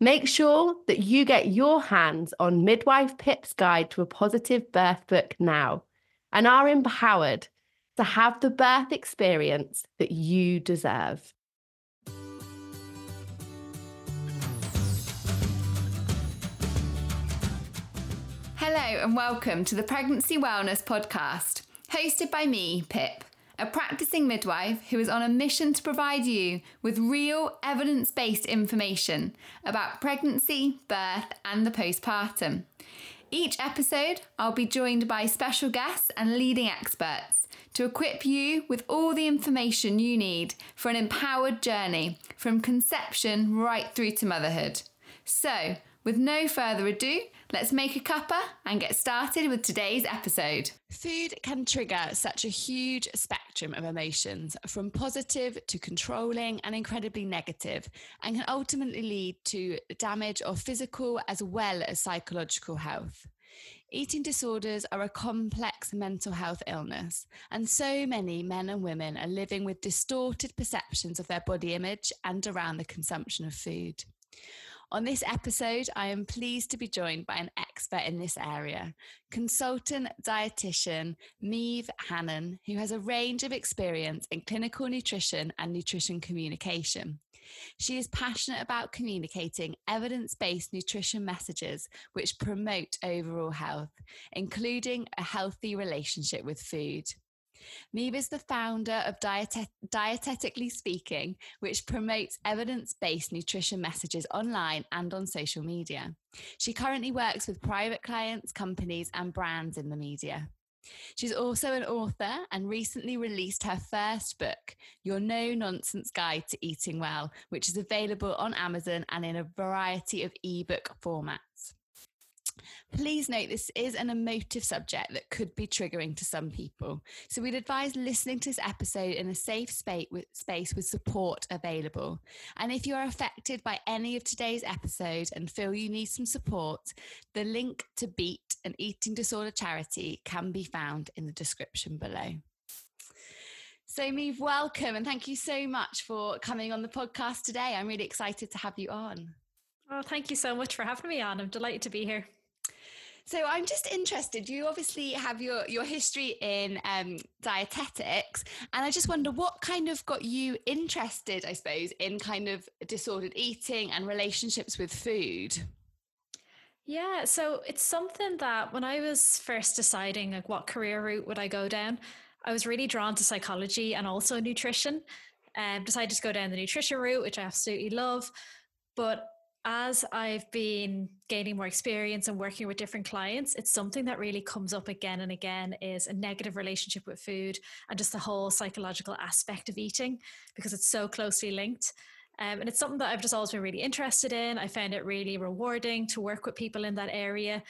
Make sure that you get your hands on Midwife Pip's Guide to a Positive Birth book now and are empowered to have the birth experience that you deserve. Hello, and welcome to the Pregnancy Wellness Podcast, hosted by me, Pip a practicing midwife who is on a mission to provide you with real evidence based information about pregnancy, birth, and the postpartum. Each episode, I'll be joined by special guests and leading experts to equip you with all the information you need for an empowered journey from conception right through to motherhood. So, with no further ado, let's make a cuppa and get started with today's episode. Food can trigger such a huge spectrum of emotions, from positive to controlling and incredibly negative, and can ultimately lead to damage of physical as well as psychological health. Eating disorders are a complex mental health illness, and so many men and women are living with distorted perceptions of their body image and around the consumption of food. On this episode, I am pleased to be joined by an expert in this area, consultant dietitian Maeve Hanan, who has a range of experience in clinical nutrition and nutrition communication. She is passionate about communicating evidence based nutrition messages which promote overall health, including a healthy relationship with food. Maeve is the founder of Dietet- Dietetically Speaking, which promotes evidence based nutrition messages online and on social media. She currently works with private clients, companies, and brands in the media. She's also an author and recently released her first book, Your No Nonsense Guide to Eating Well, which is available on Amazon and in a variety of ebook formats. Please note this is an emotive subject that could be triggering to some people. So we'd advise listening to this episode in a safe space with, space with support available. And if you are affected by any of today's episode and feel you need some support, the link to Beat an eating disorder charity can be found in the description below. So, Maeve, welcome and thank you so much for coming on the podcast today. I'm really excited to have you on. Well, thank you so much for having me on. I'm delighted to be here. So I'm just interested. You obviously have your your history in um, dietetics, and I just wonder what kind of got you interested, I suppose, in kind of disordered eating and relationships with food. Yeah, so it's something that when I was first deciding like what career route would I go down, I was really drawn to psychology and also nutrition. Um, decided to go down the nutrition route, which I absolutely love. But as I've been gaining more experience and working with different clients, it's something that really comes up again and again is a negative relationship with food and just the whole psychological aspect of eating because it's so closely linked. Um, and it's something that I've just always been really interested in. I found it really rewarding to work with people in that area.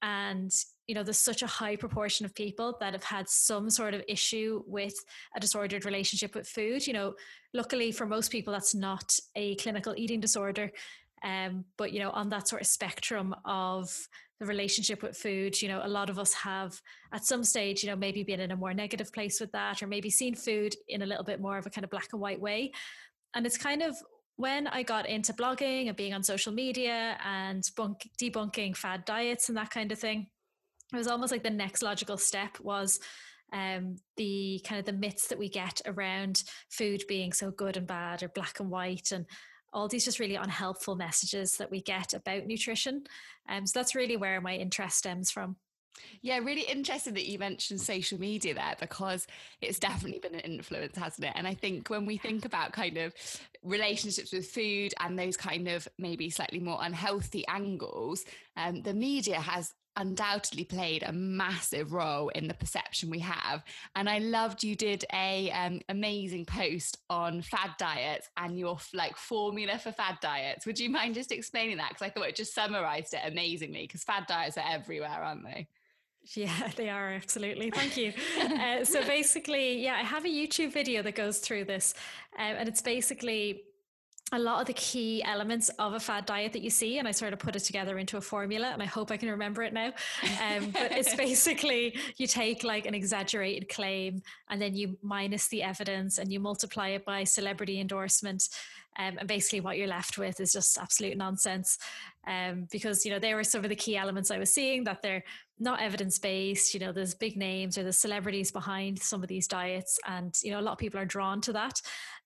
And, you know, there's such a high proportion of people that have had some sort of issue with a disordered relationship with food. You know, luckily for most people, that's not a clinical eating disorder. Um, but you know, on that sort of spectrum of the relationship with food, you know, a lot of us have at some stage, you know, maybe been in a more negative place with that, or maybe seen food in a little bit more of a kind of black and white way. And it's kind of when I got into blogging and being on social media and bunk, debunking fad diets and that kind of thing, it was almost like the next logical step was um, the kind of the myths that we get around food being so good and bad or black and white and all these just really unhelpful messages that we get about nutrition. Um, so that's really where my interest stems from. Yeah, really interesting that you mentioned social media there because it's definitely been an influence, hasn't it? And I think when we think about kind of relationships with food and those kind of maybe slightly more unhealthy angles, um, the media has undoubtedly played a massive role in the perception we have and i loved you did a um, amazing post on fad diets and your like formula for fad diets would you mind just explaining that because i thought it just summarized it amazingly because fad diets are everywhere aren't they yeah, they are absolutely. Thank you. uh, so basically, yeah, I have a YouTube video that goes through this, um, and it's basically a lot of the key elements of a fad diet that you see, and I sort of put it together into a formula, and I hope I can remember it now. Um, but it's basically you take like an exaggerated claim, and then you minus the evidence, and you multiply it by celebrity endorsement, um, and basically what you're left with is just absolute nonsense. Um, because you know they were some of the key elements I was seeing that they're not evidence based. You know, there's big names or the celebrities behind some of these diets, and you know a lot of people are drawn to that.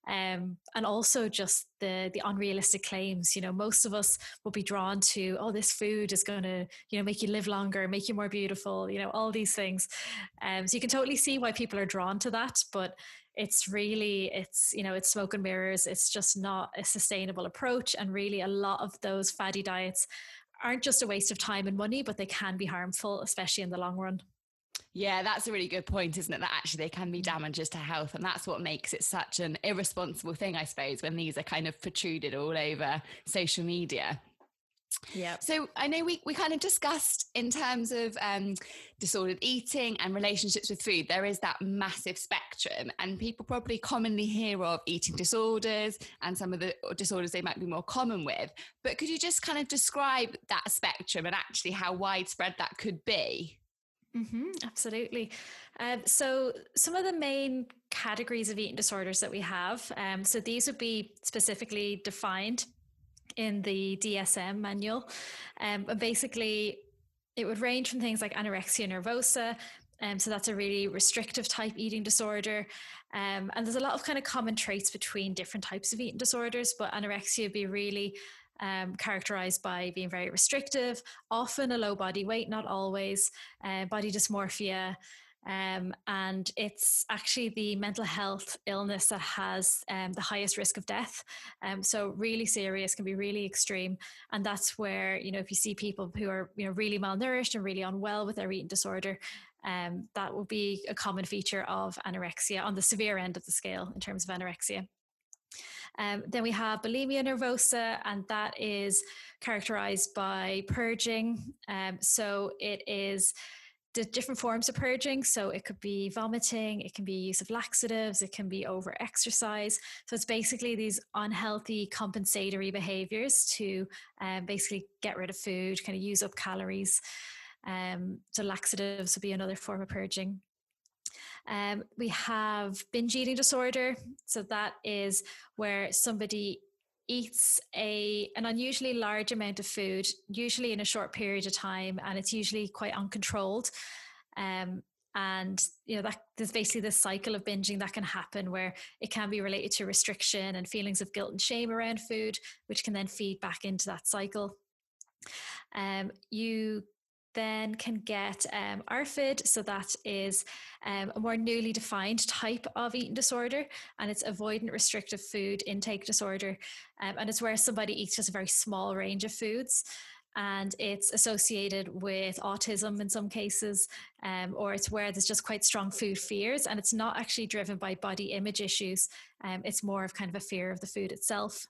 Um, and also just the the unrealistic claims. You know, most of us will be drawn to, oh, this food is going to you know make you live longer, make you more beautiful. You know, all these things. Um, so you can totally see why people are drawn to that, but it's really it's you know it's smoke and mirrors it's just not a sustainable approach and really a lot of those fatty diets aren't just a waste of time and money, but they can be harmful, especially in the long run. Yeah, that's a really good point, isn't it? That actually they can be damages to health. And that's what makes it such an irresponsible thing, I suppose, when these are kind of protruded all over social media. Yeah. So I know we, we kind of discussed in terms of um, disordered eating and relationships with food, there is that massive spectrum, and people probably commonly hear of eating disorders and some of the disorders they might be more common with. But could you just kind of describe that spectrum and actually how widespread that could be? Mm-hmm, absolutely. Uh, so, some of the main categories of eating disorders that we have, um, so these would be specifically defined in the DSM manual. Um, basically, it would range from things like anorexia nervosa. Um, so that's a really restrictive type eating disorder. Um, and there's a lot of kind of common traits between different types of eating disorders, but anorexia would be really um, characterized by being very restrictive, often a low body weight, not always, uh, body dysmorphia, um, and it's actually the mental health illness that has um, the highest risk of death. Um, so really serious, can be really extreme. And that's where, you know, if you see people who are, you know, really malnourished and really unwell with their eating disorder, um, that will be a common feature of anorexia on the severe end of the scale in terms of anorexia. Um, then we have bulimia nervosa, and that is characterized by purging. Um, so it is the different forms of purging. So it could be vomiting, it can be use of laxatives, it can be over exercise. So it's basically these unhealthy compensatory behaviors to um, basically get rid of food, kind of use up calories. Um, so laxatives would be another form of purging. Um, we have binge eating disorder. So that is where somebody eats a an unusually large amount of food, usually in a short period of time, and it's usually quite uncontrolled. Um, and you know that there's basically this cycle of binging that can happen where it can be related to restriction and feelings of guilt and shame around food, which can then feed back into that cycle. Um, you then can get um, ARFID. So that is um, a more newly defined type of eating disorder, and it's avoidant restrictive food intake disorder. Um, and it's where somebody eats just a very small range of foods. And it's associated with autism in some cases, um, or it's where there's just quite strong food fears, and it's not actually driven by body image issues. Um, it's more of kind of a fear of the food itself.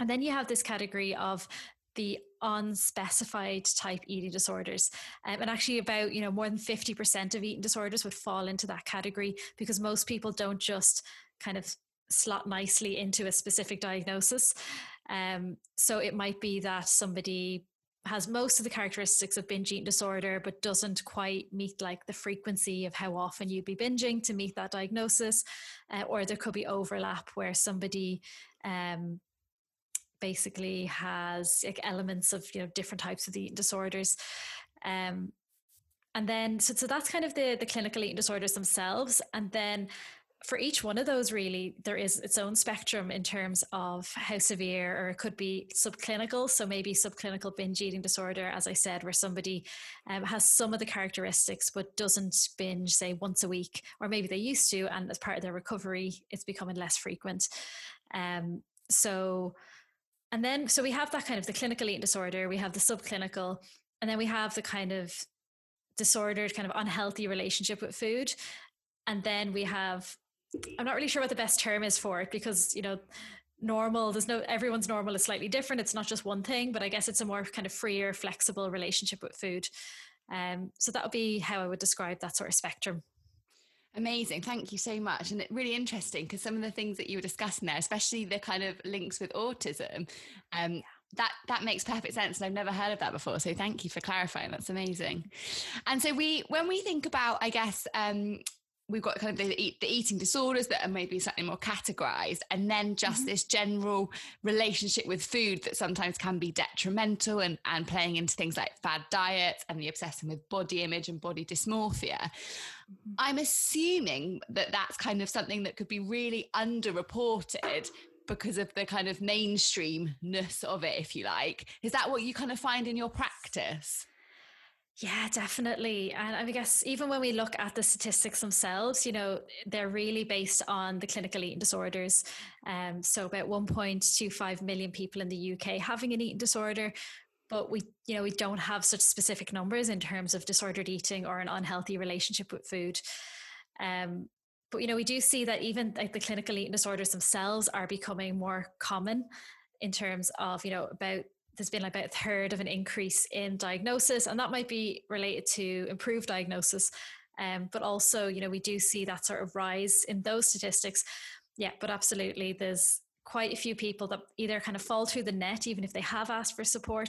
And then you have this category of the unspecified type eating disorders um, and actually about you know more than 50% of eating disorders would fall into that category because most people don't just kind of slot nicely into a specific diagnosis. Um, so it might be that somebody has most of the characteristics of binge eating disorder but doesn't quite meet like the frequency of how often you'd be binging to meet that diagnosis uh, or there could be overlap where somebody um, basically has like elements of you know different types of eating disorders um, and then so, so that's kind of the the clinical eating disorders themselves and then for each one of those, really, there is its own spectrum in terms of how severe, or it could be subclinical. So maybe subclinical binge eating disorder, as I said, where somebody um, has some of the characteristics but doesn't binge, say, once a week, or maybe they used to, and as part of their recovery, it's becoming less frequent. Um, so, and then, so we have that kind of the clinical eating disorder, we have the subclinical, and then we have the kind of disordered, kind of unhealthy relationship with food. And then we have I'm not really sure what the best term is for it because, you know, normal, there's no, everyone's normal is slightly different. It's not just one thing, but I guess it's a more kind of freer, flexible relationship with food. Um, so that would be how I would describe that sort of spectrum. Amazing. Thank you so much. And really interesting because some of the things that you were discussing there, especially the kind of links with autism, um, that that makes perfect sense. And I've never heard of that before. So thank you for clarifying. That's amazing. And so we when we think about, I guess, um, we've got kind of the, the, eating disorders that are maybe slightly more categorized and then just mm-hmm. this general relationship with food that sometimes can be detrimental and, and playing into things like fad diets and the obsession with body image and body dysmorphia mm-hmm. i'm assuming that that's kind of something that could be really underreported because of the kind of mainstreamness of it if you like is that what you kind of find in your practice yeah, definitely. And I guess even when we look at the statistics themselves, you know, they're really based on the clinical eating disorders. Um, so about 1.25 million people in the UK having an eating disorder, but we, you know, we don't have such specific numbers in terms of disordered eating or an unhealthy relationship with food. Um, but you know, we do see that even like the clinical eating disorders themselves are becoming more common in terms of, you know, about there's been about a third of an increase in diagnosis, and that might be related to improved diagnosis. Um, but also, you know, we do see that sort of rise in those statistics. Yeah, but absolutely, there's quite a few people that either kind of fall through the net, even if they have asked for support.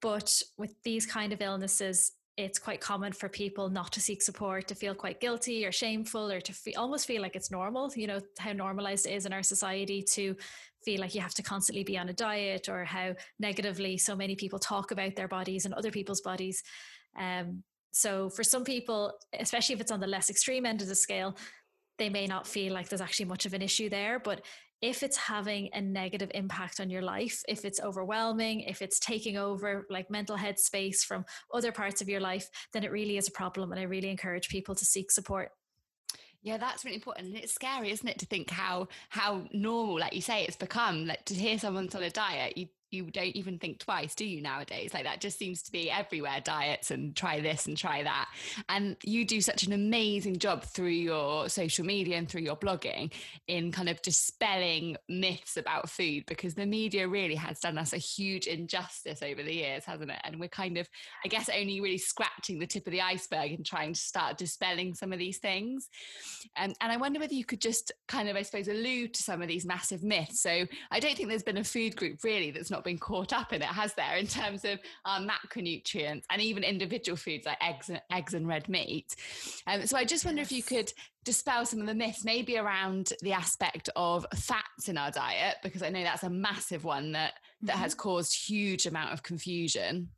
But with these kind of illnesses, it's quite common for people not to seek support, to feel quite guilty or shameful, or to feel, almost feel like it's normal. You know how normalized it is in our society to feel like you have to constantly be on a diet or how negatively so many people talk about their bodies and other people's bodies. Um, so for some people, especially if it's on the less extreme end of the scale, they may not feel like there's actually much of an issue there. But if it's having a negative impact on your life, if it's overwhelming, if it's taking over like mental head space from other parts of your life, then it really is a problem. And I really encourage people to seek support. Yeah, that's really important. And it's scary, isn't it, to think how how normal, like you say, it's become. Like to hear someone's on a diet, you you don't even think twice, do you nowadays? Like that just seems to be everywhere diets and try this and try that. And you do such an amazing job through your social media and through your blogging in kind of dispelling myths about food because the media really has done us a huge injustice over the years, hasn't it? And we're kind of, I guess, only really scratching the tip of the iceberg and trying to start dispelling some of these things. Um, and I wonder whether you could just kind of, I suppose, allude to some of these massive myths. So I don't think there's been a food group really that's not been caught up in it, has there, in terms of our macronutrients and even individual foods like eggs and, eggs and red meat. Um, so I just wonder if you could dispel some of the myths, maybe around the aspect of fats in our diet, because I know that's a massive one that that mm-hmm. has caused huge amount of confusion.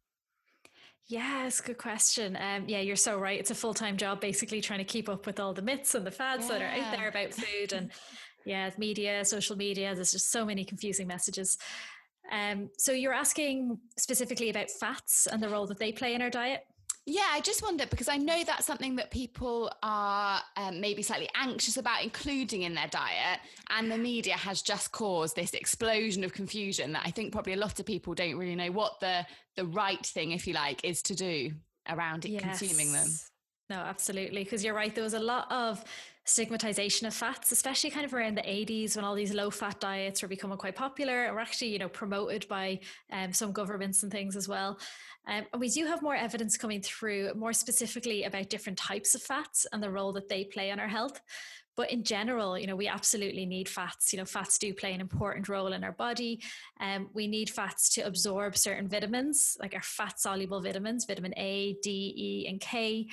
Yes, good question. Um, yeah, you're so right. It's a full time job, basically trying to keep up with all the myths and the fads yeah. that are out there about food and yeah, media, social media. There's just so many confusing messages. Um, so you're asking specifically about fats and the role that they play in our diet? Yeah, I just wonder because I know that's something that people are um, maybe slightly anxious about including in their diet, and the media has just caused this explosion of confusion that I think probably a lot of people don't really know what the the right thing, if you like, is to do around it yes. consuming them. No, absolutely. Because you're right. There was a lot of stigmatization of fats, especially kind of around the 80s when all these low fat diets were becoming quite popular and were actually, you know, promoted by um, some governments and things as well. Um, and we do have more evidence coming through, more specifically about different types of fats and the role that they play on our health. But in general, you know, we absolutely need fats. You know, fats do play an important role in our body. Um, we need fats to absorb certain vitamins, like our fat soluble vitamins, vitamin A, D, E, and K.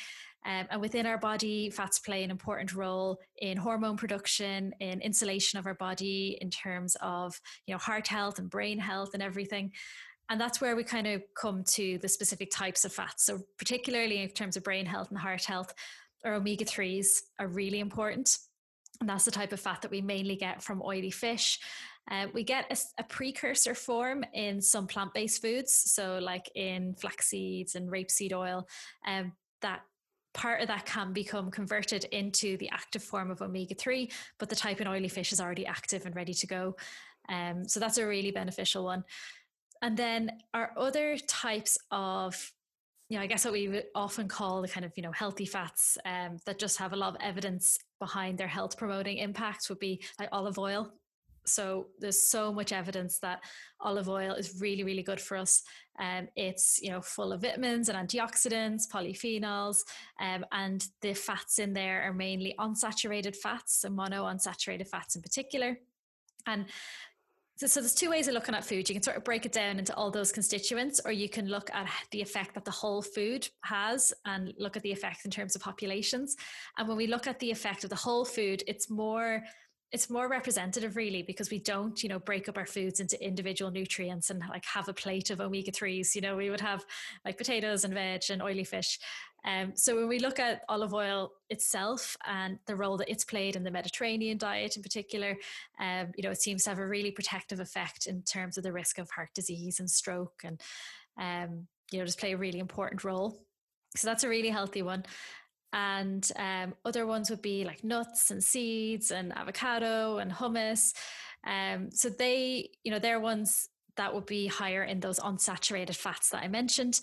Um, and within our body, fats play an important role in hormone production, in insulation of our body, in terms of you know heart health and brain health and everything. And that's where we kind of come to the specific types of fats. So particularly in terms of brain health and heart health, our omega threes are really important. And that's the type of fat that we mainly get from oily fish. Uh, we get a, a, precursor form in some plant based foods, so like in flax seeds and rapeseed oil, um, that part of that can become converted into the active form of omega 3, but the type in oily fish is already active and ready to go. Um, so that's a really beneficial one. And then our other types of you know, I guess what we would often call the kind of, you know, healthy fats um, that just have a lot of evidence behind their health promoting impact would be like olive oil. So there's so much evidence that olive oil is really, really good for us. Um, it's you know full of vitamins and antioxidants, polyphenols, um, and the fats in there are mainly unsaturated fats, and monounsaturated fats in particular. And so, so, there's two ways of looking at food. You can sort of break it down into all those constituents, or you can look at the effect that the whole food has and look at the effect in terms of populations. And when we look at the effect of the whole food, it's more it's more representative really because we don't you know break up our foods into individual nutrients and like have a plate of omega-3s you know we would have like potatoes and veg and oily fish. Um, so when we look at olive oil itself and the role that it's played in the mediterranean diet in particular um, you know it seems to have a really protective effect in terms of the risk of heart disease and stroke and um, you know just play a really important role. So that's a really healthy one and um, other ones would be like nuts and seeds and avocado and hummus. Um, so they, you know, they're ones that would be higher in those unsaturated fats that I mentioned.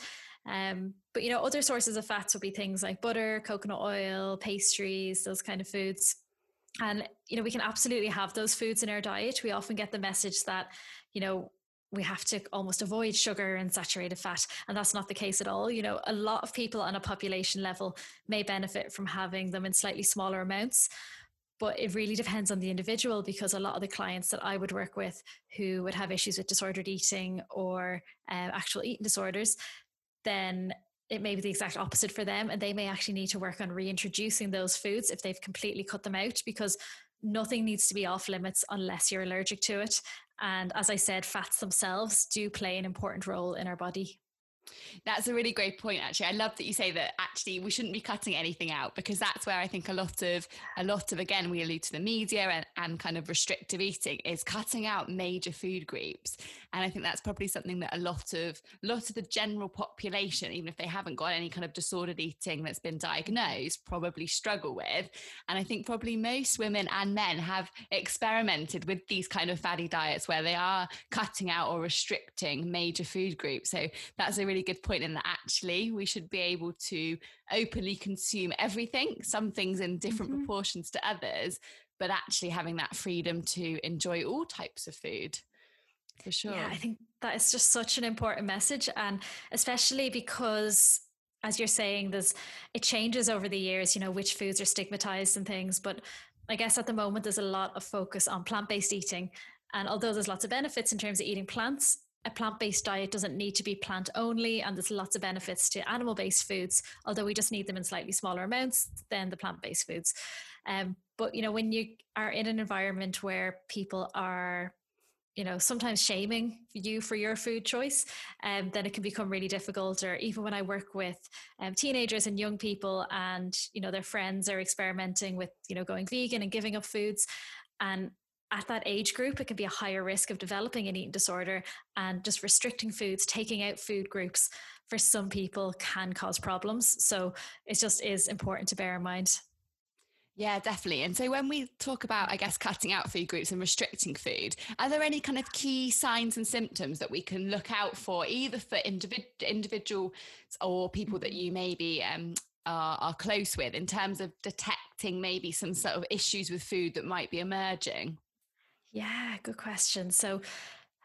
Um, but you know, other sources of fats would be things like butter, coconut oil, pastries, those kind of foods. And you know, we can absolutely have those foods in our diet. We often get the message that, you know, we have to almost avoid sugar and saturated fat. And that's not the case at all. You know, a lot of people on a population level may benefit from having them in slightly smaller amounts. But it really depends on the individual because a lot of the clients that I would work with who would have issues with disordered eating or um, actual eating disorders, then it may be the exact opposite for them. And they may actually need to work on reintroducing those foods if they've completely cut them out because nothing needs to be off limits unless you're allergic to it. And as I said, fats themselves do play an important role in our body. That's a really great point actually. I love that you say that actually we shouldn't be cutting anything out because that's where I think a lot of a lot of again we allude to the media and, and kind of restrictive eating is cutting out major food groups. And I think that's probably something that a lot of a lot of the general population, even if they haven't got any kind of disordered eating that's been diagnosed, probably struggle with. And I think probably most women and men have experimented with these kind of fatty diets where they are cutting out or restricting major food groups. So that's a really good point in that actually we should be able to openly consume everything, some things in different mm-hmm. proportions to others, but actually having that freedom to enjoy all types of food. For sure. Yeah, I think that is just such an important message. And especially because as you're saying, there's it changes over the years, you know, which foods are stigmatized and things. But I guess at the moment there's a lot of focus on plant-based eating. And although there's lots of benefits in terms of eating plants, a plant based diet doesn't need to be plant only, and there's lots of benefits to animal based foods, although we just need them in slightly smaller amounts than the plant based foods. Um, but you know, when you are in an environment where people are you know sometimes shaming you for your food choice um, then it can become really difficult or even when i work with um, teenagers and young people and you know their friends are experimenting with you know going vegan and giving up foods and at that age group, it can be a higher risk of developing an eating disorder, and just restricting foods, taking out food groups for some people can cause problems. So it just is important to bear in mind. Yeah, definitely. And so when we talk about, I guess, cutting out food groups and restricting food, are there any kind of key signs and symptoms that we can look out for, either for individ- individuals or people that you maybe um, are, are close with, in terms of detecting maybe some sort of issues with food that might be emerging? Yeah, good question. So,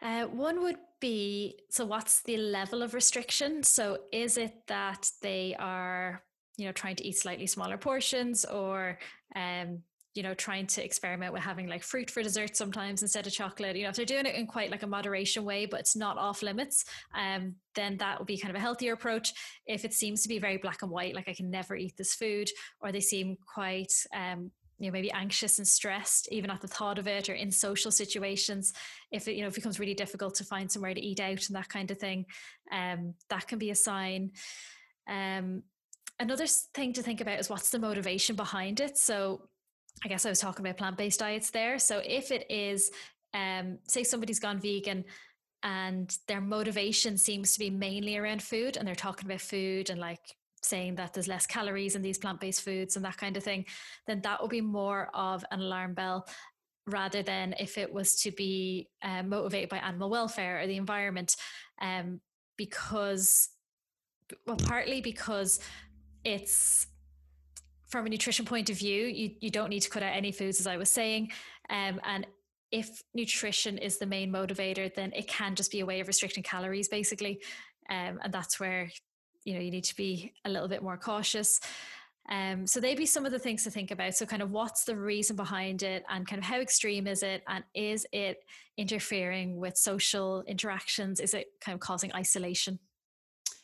uh, one would be so, what's the level of restriction? So, is it that they are, you know, trying to eat slightly smaller portions or, um, you know, trying to experiment with having like fruit for dessert sometimes instead of chocolate. You know, if they're doing it in quite like a moderation way, but it's not off limits, um, then that would be kind of a healthier approach. If it seems to be very black and white, like I can never eat this food, or they seem quite um, know maybe anxious and stressed even at the thought of it or in social situations if it you know if it becomes really difficult to find somewhere to eat out and that kind of thing um, that can be a sign um, another thing to think about is what's the motivation behind it so I guess I was talking about plant based diets there. So if it is, um, say somebody's gone vegan and their motivation seems to be mainly around food and they're talking about food and like saying that there's less calories in these plant-based foods and that kind of thing then that would be more of an alarm bell rather than if it was to be uh, motivated by animal welfare or the environment um, because well partly because it's from a nutrition point of view you, you don't need to cut out any foods as i was saying um, and if nutrition is the main motivator, then it can just be a way of restricting calories, basically. Um, and that's where you know you need to be a little bit more cautious. Um, so they'd be some of the things to think about. So kind of what's the reason behind it, and kind of how extreme is it, and is it interfering with social interactions? Is it kind of causing isolation?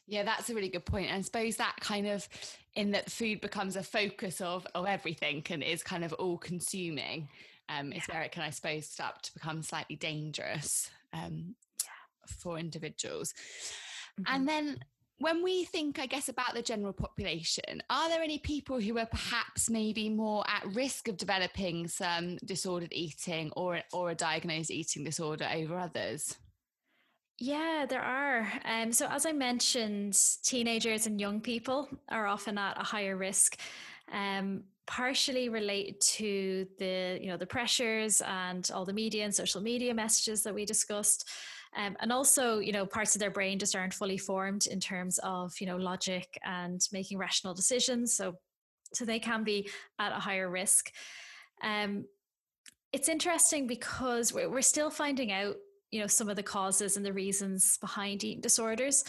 Yeah, that's a really good point. And I suppose that kind of in that food becomes a focus of of everything and is kind of all consuming um, is where it can, I suppose, start to become slightly dangerous um, for individuals. Mm-hmm. And then when we think, I guess, about the general population, are there any people who are perhaps maybe more at risk of developing some disordered eating or, or a diagnosed eating disorder over others? Yeah, there are. Um, so, as I mentioned, teenagers and young people are often at a higher risk. Um, partially related to the you know the pressures and all the media and social media messages that we discussed um, and also you know parts of their brain just aren't fully formed in terms of you know logic and making rational decisions so so they can be at a higher risk um, it's interesting because we're, we're still finding out you know some of the causes and the reasons behind eating disorders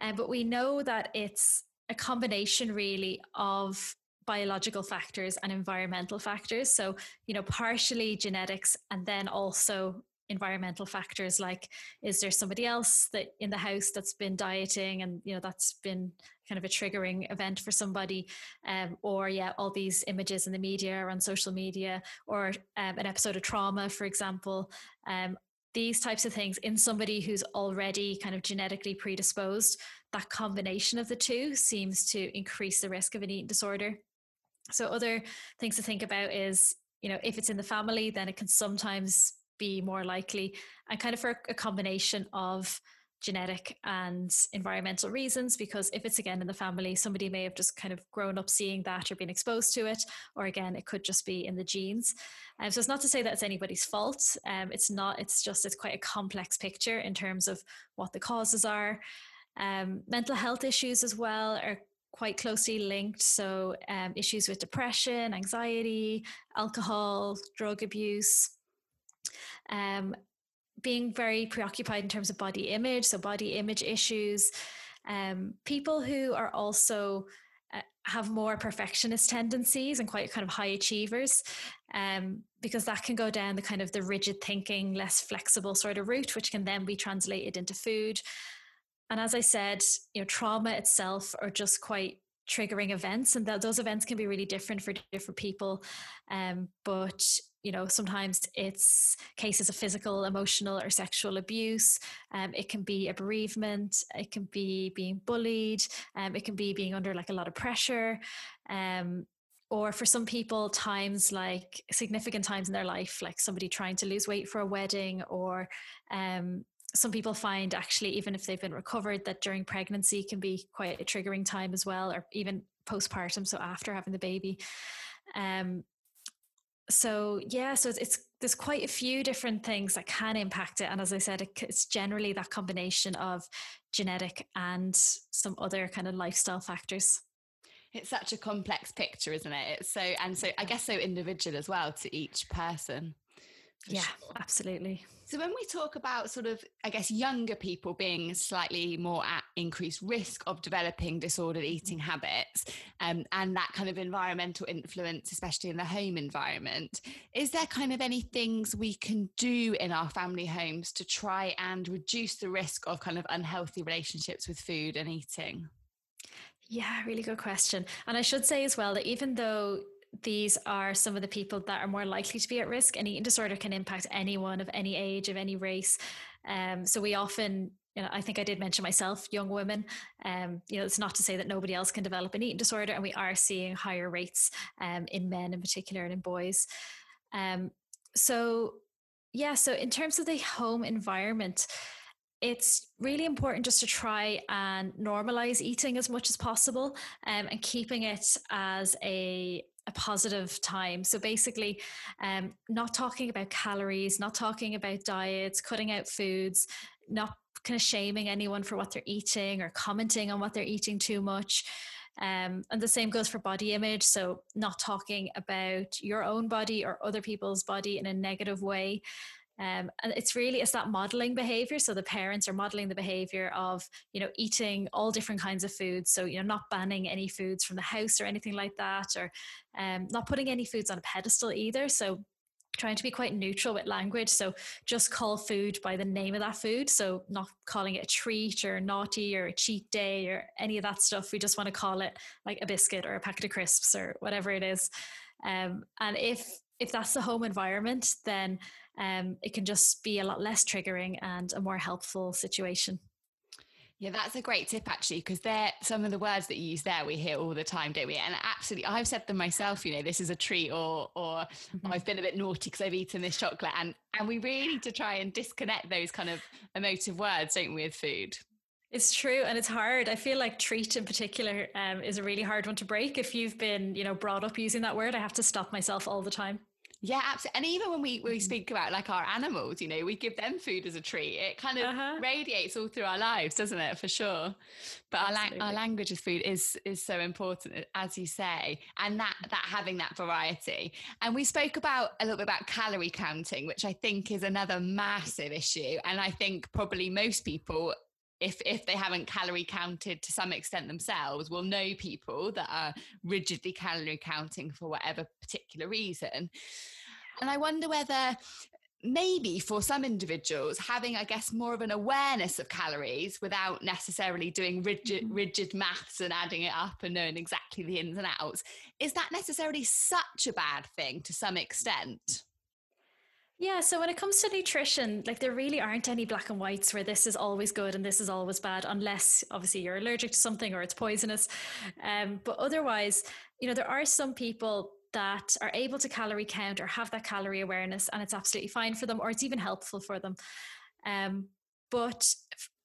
um, but we know that it's a combination really of biological factors and environmental factors. So, you know, partially genetics and then also environmental factors like is there somebody else that in the house that's been dieting and you know that's been kind of a triggering event for somebody? Um, or yeah all these images in the media or on social media or um, an episode of trauma for example. Um, these types of things in somebody who's already kind of genetically predisposed that combination of the two seems to increase the risk of an eating disorder. So other things to think about is, you know, if it's in the family, then it can sometimes be more likely and kind of for a combination of genetic and environmental reasons because if it's again in the family somebody may have just kind of grown up seeing that or been exposed to it or again it could just be in the genes. Um, so it's not to say that it's anybody's fault. Um, it's not it's just it's quite a complex picture in terms of what the causes are. Um, mental health issues as well are quite closely linked. So, um, issues with depression, anxiety, alcohol, drug abuse, um, being very preoccupied in terms of body image, so body image issues. Um, people who are also uh, have more perfectionist tendencies and quite kind of high achievers um, because that can go down the kind of the rigid thinking less flexible sort of route which can then be translated into food and as I said, you know, trauma itself are just quite triggering events, and those events can be really different for different people. Um, but you know, sometimes it's cases of physical, emotional, or sexual abuse. Um, it can be a bereavement. It can be being bullied. Um, it can be being under like a lot of pressure. Um, or for some people, times like significant times in their life, like somebody trying to lose weight for a wedding, or um, some people find actually even if they've been recovered that during pregnancy can be quite a triggering time as well or even postpartum so after having the baby um so yeah so it's, it's there's quite a few different things that can impact it and as i said it, it's generally that combination of genetic and some other kind of lifestyle factors. It's such a complex picture isn't it? It's so and so i guess so individual as well to each person yeah sure. absolutely so when we talk about sort of, I guess, younger people being slightly more at increased risk of developing disordered eating habits um, and that kind of environmental influence, especially in the home environment, is there kind of any things we can do in our family homes to try and reduce the risk of kind of unhealthy relationships with food and eating? Yeah, really good question. And I should say as well that even though these are some of the people that are more likely to be at risk. An eating disorder can impact anyone of any age, of any race. Um, so we often you know, I think I did mention myself, young women. Um, you know, it's not to say that nobody else can develop an eating disorder, and we are seeing higher rates um, in men in particular and in boys. Um, so, yeah, so in terms of the home environment, it's really important just to try and normalize eating as much as possible um, and keeping it as a a positive time. So basically, um, not talking about calories, not talking about diets, cutting out foods, not kind of shaming anyone for what they're eating or commenting on what they're eating too much. Um, and the same goes for body image. So, not talking about your own body or other people's body in a negative way. Um, and it's really it's that modeling behavior so the parents are modeling the behavior of you know eating all different kinds of foods so you know not banning any foods from the house or anything like that or um, not putting any foods on a pedestal either so trying to be quite neutral with language. So just call food by the name of that food. So not calling it a treat or naughty or a cheat day or any of that stuff. We just want to call it like a biscuit or a packet of crisps or whatever it is. Um, and if if that's the home environment, then um, it can just be a lot less triggering and a more helpful situation. Yeah, that's a great tip actually, because they're some of the words that you use there we hear all the time, don't we? And absolutely, I've said them myself. You know, this is a treat, or or mm-hmm. I've been a bit naughty because I've eaten this chocolate, and and we really need to try and disconnect those kind of emotive words, don't we, with food? It's true, and it's hard. I feel like treat in particular um, is a really hard one to break. If you've been, you know, brought up using that word, I have to stop myself all the time. Yeah, absolutely. And even when we, we mm-hmm. speak about like our animals, you know, we give them food as a treat. It kind of uh-huh. radiates all through our lives, doesn't it? For sure. But our, la- our language of food is is so important, as you say, and that that having that variety. And we spoke about a little bit about calorie counting, which I think is another massive issue. And I think probably most people if if they haven't calorie counted to some extent themselves will know people that are rigidly calorie counting for whatever particular reason and i wonder whether maybe for some individuals having i guess more of an awareness of calories without necessarily doing rigid mm-hmm. rigid maths and adding it up and knowing exactly the ins and outs is that necessarily such a bad thing to some extent yeah, so when it comes to nutrition, like there really aren't any black and whites where this is always good and this is always bad, unless obviously you're allergic to something or it's poisonous. Um, but otherwise, you know, there are some people that are able to calorie count or have that calorie awareness, and it's absolutely fine for them, or it's even helpful for them. Um, but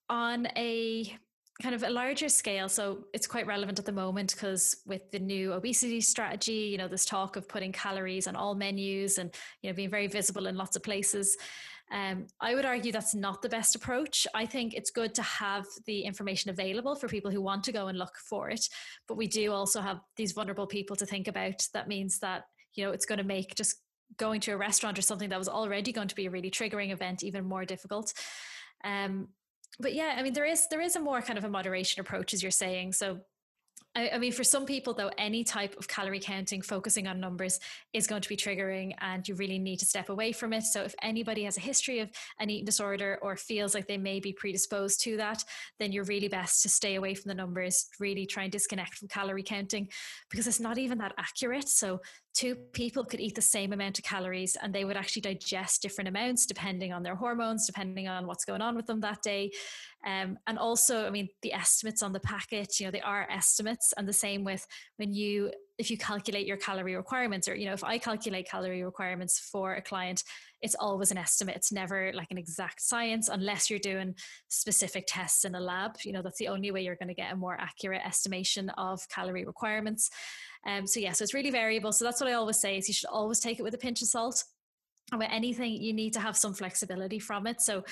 on a kind of a larger scale. So it's quite relevant at the moment because with the new obesity strategy, you know, this talk of putting calories on all menus and, you know, being very visible in lots of places. Um, I would argue that's not the best approach. I think it's good to have the information available for people who want to go and look for it. But we do also have these vulnerable people to think about. That means that, you know, it's going to make just going to a restaurant or something that was already going to be a really triggering event even more difficult. Um, but yeah, I mean, there is there is a more kind of a moderation approach, as you're saying. So I, mean, for some people, though, any type of calorie counting, focusing on numbers is going to be triggering, and you really need to step away from it. So, if anybody has a history of an eating disorder or feels like they may be predisposed to that, then you're really best to stay away from the numbers, really try and disconnect from calorie counting because it's not even that accurate. So, two people could eat the same amount of calories and they would actually digest different amounts depending on their hormones, depending on what's going on with them that day. Um, and also, I mean, the estimates on the packet, you know, they are estimates. And the same with when you, if you calculate your calorie requirements, or, you know, if I calculate calorie requirements for a client, it's always an estimate. It's never like an exact science unless you're doing specific tests in a lab. You know, that's the only way you're going to get a more accurate estimation of calorie requirements. Um, so yeah, so it's really variable. So that's what I always say is you should always take it with a pinch of salt. And with anything, you need to have some flexibility from it. So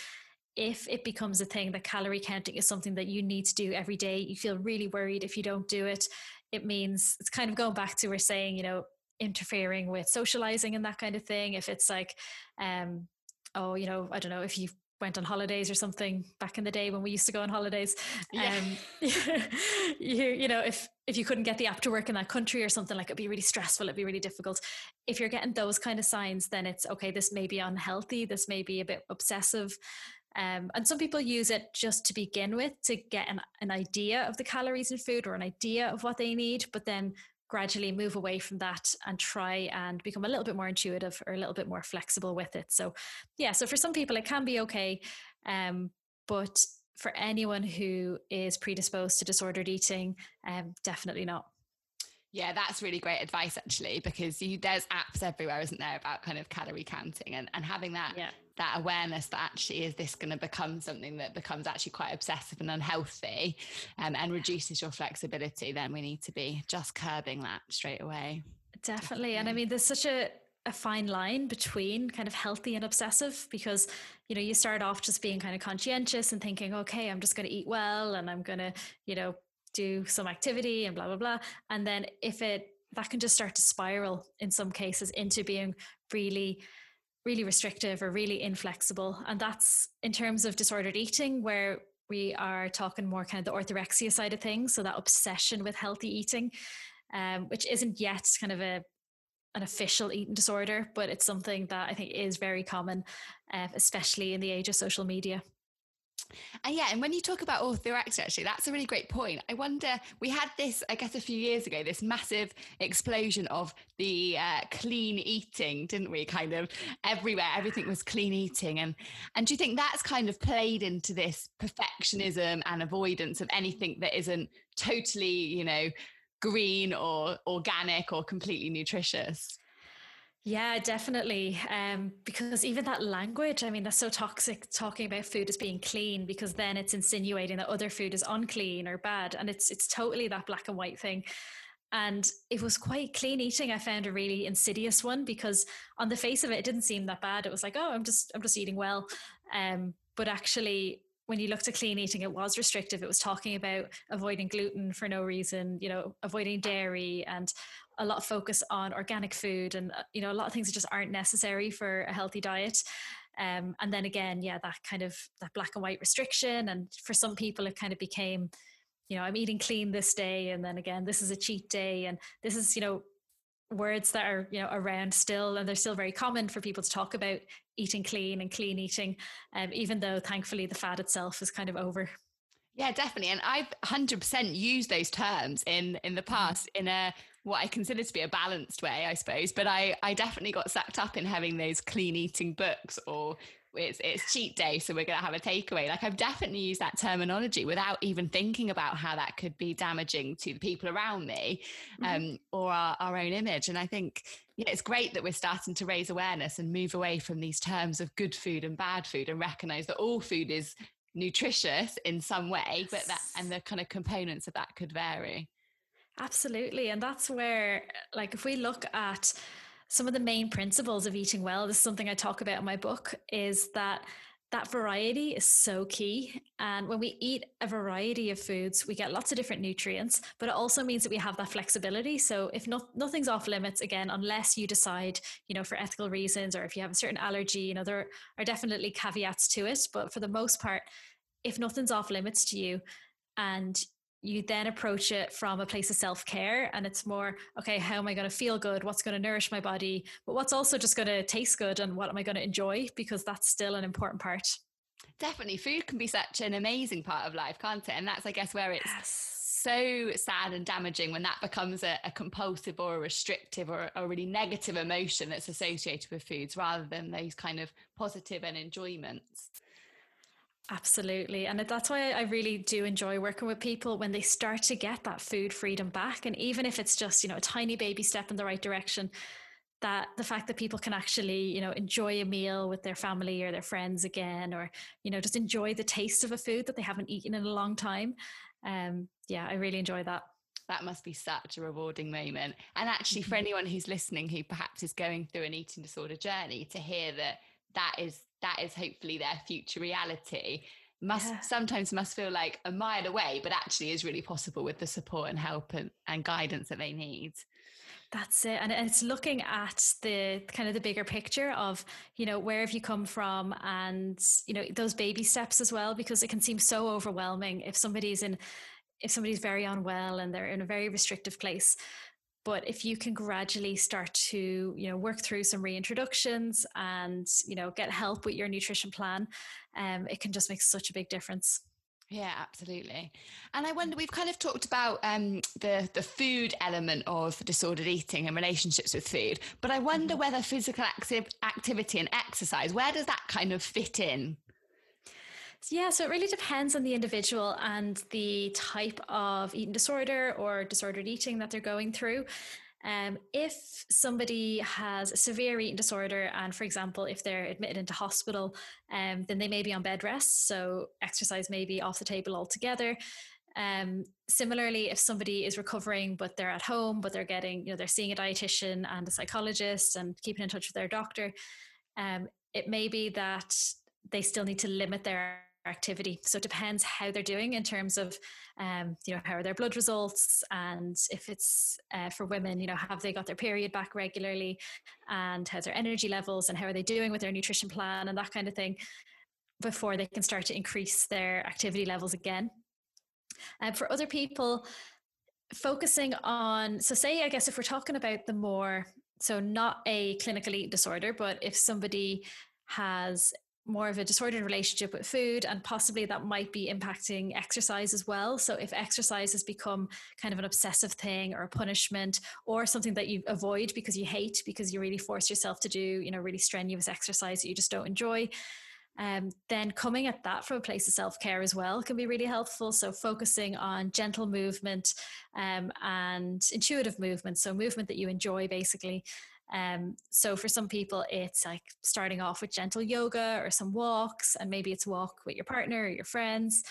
if it becomes a thing that calorie counting is something that you need to do every day, you feel really worried if you don't do it. It means it's kind of going back to we're saying, you know, interfering with socializing and that kind of thing. If it's like, um, oh, you know, I don't know, if you went on holidays or something back in the day when we used to go on holidays. Yeah. Um, you, you know, if if you couldn't get the app to work in that country or something like it'd be really stressful, it'd be really difficult. If you're getting those kind of signs, then it's okay, this may be unhealthy, this may be a bit obsessive. Um, and some people use it just to begin with to get an, an idea of the calories in food or an idea of what they need, but then gradually move away from that and try and become a little bit more intuitive or a little bit more flexible with it. So, yeah, so for some people, it can be okay. Um, but for anyone who is predisposed to disordered eating, um, definitely not. Yeah, that's really great advice actually, because you, there's apps everywhere, isn't there, about kind of calorie counting and, and having that yeah. That awareness that actually is this going to become something that becomes actually quite obsessive and unhealthy um, and reduces your flexibility, then we need to be just curbing that straight away. Definitely. Definitely. And I mean, there's such a a fine line between kind of healthy and obsessive because you know you start off just being kind of conscientious and thinking okay i'm just going to eat well and i'm going to you know do some activity and blah blah blah and then if it that can just start to spiral in some cases into being really really restrictive or really inflexible. And that's in terms of disordered eating where we are talking more kind of the orthorexia side of things. So that obsession with healthy eating um, which isn't yet kind of a an official eating disorder but it's something that i think is very common uh, especially in the age of social media and yeah, and when you talk about orthorexia, actually, that's a really great point. I wonder, we had this, I guess, a few years ago, this massive explosion of the uh, clean eating, didn't we? Kind of everywhere, everything was clean eating, and and do you think that's kind of played into this perfectionism and avoidance of anything that isn't totally, you know, green or organic or completely nutritious? Yeah, definitely. Um, because even that language, I mean, that's so toxic talking about food as being clean because then it's insinuating that other food is unclean or bad. And it's it's totally that black and white thing. And it was quite clean eating. I found a really insidious one because on the face of it, it didn't seem that bad. It was like, oh, I'm just I'm just eating well. Um, but actually when you looked at clean eating, it was restrictive. It was talking about avoiding gluten for no reason, you know, avoiding dairy and a lot of focus on organic food and, uh, you know, a lot of things that just aren't necessary for a healthy diet. Um, and then again, yeah, that kind of that black and white restriction. And for some people, it kind of became, you know, I'm eating clean this day. And then again, this is a cheat day. And this is, you know, words that are you know around still and they're still very common for people to talk about eating clean and clean eating um, even though thankfully the fad itself is kind of over yeah definitely and i've 100% used those terms in in the mm-hmm. past in a what i consider to be a balanced way i suppose but i i definitely got sucked up in having those clean eating books or it's it's cheat day, so we're going to have a takeaway. Like I've definitely used that terminology without even thinking about how that could be damaging to the people around me, mm-hmm. um, or our, our own image. And I think yeah, it's great that we're starting to raise awareness and move away from these terms of good food and bad food, and recognize that all food is nutritious in some way, but that and the kind of components of that could vary. Absolutely, and that's where, like, if we look at some of the main principles of eating well this is something i talk about in my book is that that variety is so key. And when we eat a variety of foods, we get lots of different nutrients, but it also means that we have that flexibility. So if not, nothing's off limits, again, unless you decide, you know, for ethical reasons or if you have a certain allergy, you know, there are definitely caveats to it. But for the most part, if nothing's off limits to you and you then approach it from a place of self care and it's more, okay, how am I going to feel good? What's going to nourish my body? But what's also just going to taste good and what am I going to enjoy? Because that's still an important part. Definitely. Food can be such an amazing part of life, can't it? And that's, I guess, where it's. Yes. So sad and damaging when that becomes a, a compulsive or a restrictive or a really negative emotion that's associated with foods rather than those kind of positive and enjoyments. Absolutely. And that's why I really do enjoy working with people when they start to get that food freedom back. And even if it's just, you know, a tiny baby step in the right direction, that the fact that people can actually, you know, enjoy a meal with their family or their friends again, or, you know, just enjoy the taste of a food that they haven't eaten in a long time. Um, yeah, I really enjoy that that must be such a rewarding moment. And actually, for mm-hmm. anyone who's listening who perhaps is going through an eating disorder journey, to hear that that is that is hopefully their future reality. Must yeah. sometimes must feel like a mile away but actually is really possible with the support and help and, and guidance that they need. That's it and it's looking at the kind of the bigger picture of you know where have you come from and you know those baby steps as well because it can seem so overwhelming if somebody's in if somebody's very unwell and they're in a very restrictive place but if you can gradually start to you know work through some reintroductions and you know get help with your nutrition plan um, it can just make such a big difference yeah, absolutely. And I wonder, we've kind of talked about um, the the food element of disordered eating and relationships with food, but I wonder mm-hmm. whether physical active activity and exercise, where does that kind of fit in? Yeah, so it really depends on the individual and the type of eating disorder or disordered eating that they're going through. Um, if somebody has a severe eating disorder, and for example, if they're admitted into hospital, um, then they may be on bed rest. So exercise may be off the table altogether. Um, similarly, if somebody is recovering but they're at home, but they're getting, you know, they're seeing a dietitian and a psychologist and keeping in touch with their doctor, um, it may be that they still need to limit their activity. So it depends how they're doing in terms of, um, you know, how are their blood results, and if it's uh, for women, you know, have they got their period back regularly, and how's their energy levels, and how are they doing with their nutrition plan, and that kind of thing, before they can start to increase their activity levels again. And for other people, focusing on, so say, I guess, if we're talking about the more so not a clinical eating disorder, but if somebody has more of a disordered relationship with food and possibly that might be impacting exercise as well. So if exercise has become kind of an obsessive thing or a punishment or something that you avoid because you hate because you really force yourself to do you know really strenuous exercise that you just don't enjoy um, then coming at that from a place of self-care as well can be really helpful. So focusing on gentle movement um, and intuitive movement so movement that you enjoy basically um, so for some people, it's like starting off with gentle yoga or some walks, and maybe it's a walk with your partner or your friends.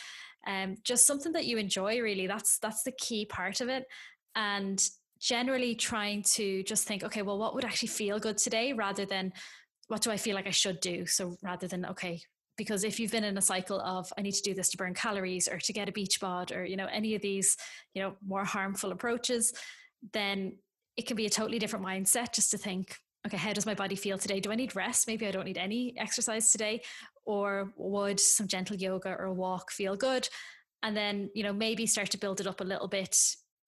Um, just something that you enjoy. Really, that's that's the key part of it. And generally, trying to just think, okay, well, what would actually feel good today, rather than what do I feel like I should do. So rather than okay, because if you've been in a cycle of i need to do this to burn calories or to get a beach bod or you know any of these you know more harmful approaches then it can be a totally different mindset just to think, okay, how does my body feel today? Do I need rest? Maybe I don't need any exercise today. Or would some gentle yoga or a walk feel good? And then, you know, maybe start to build it up a little bit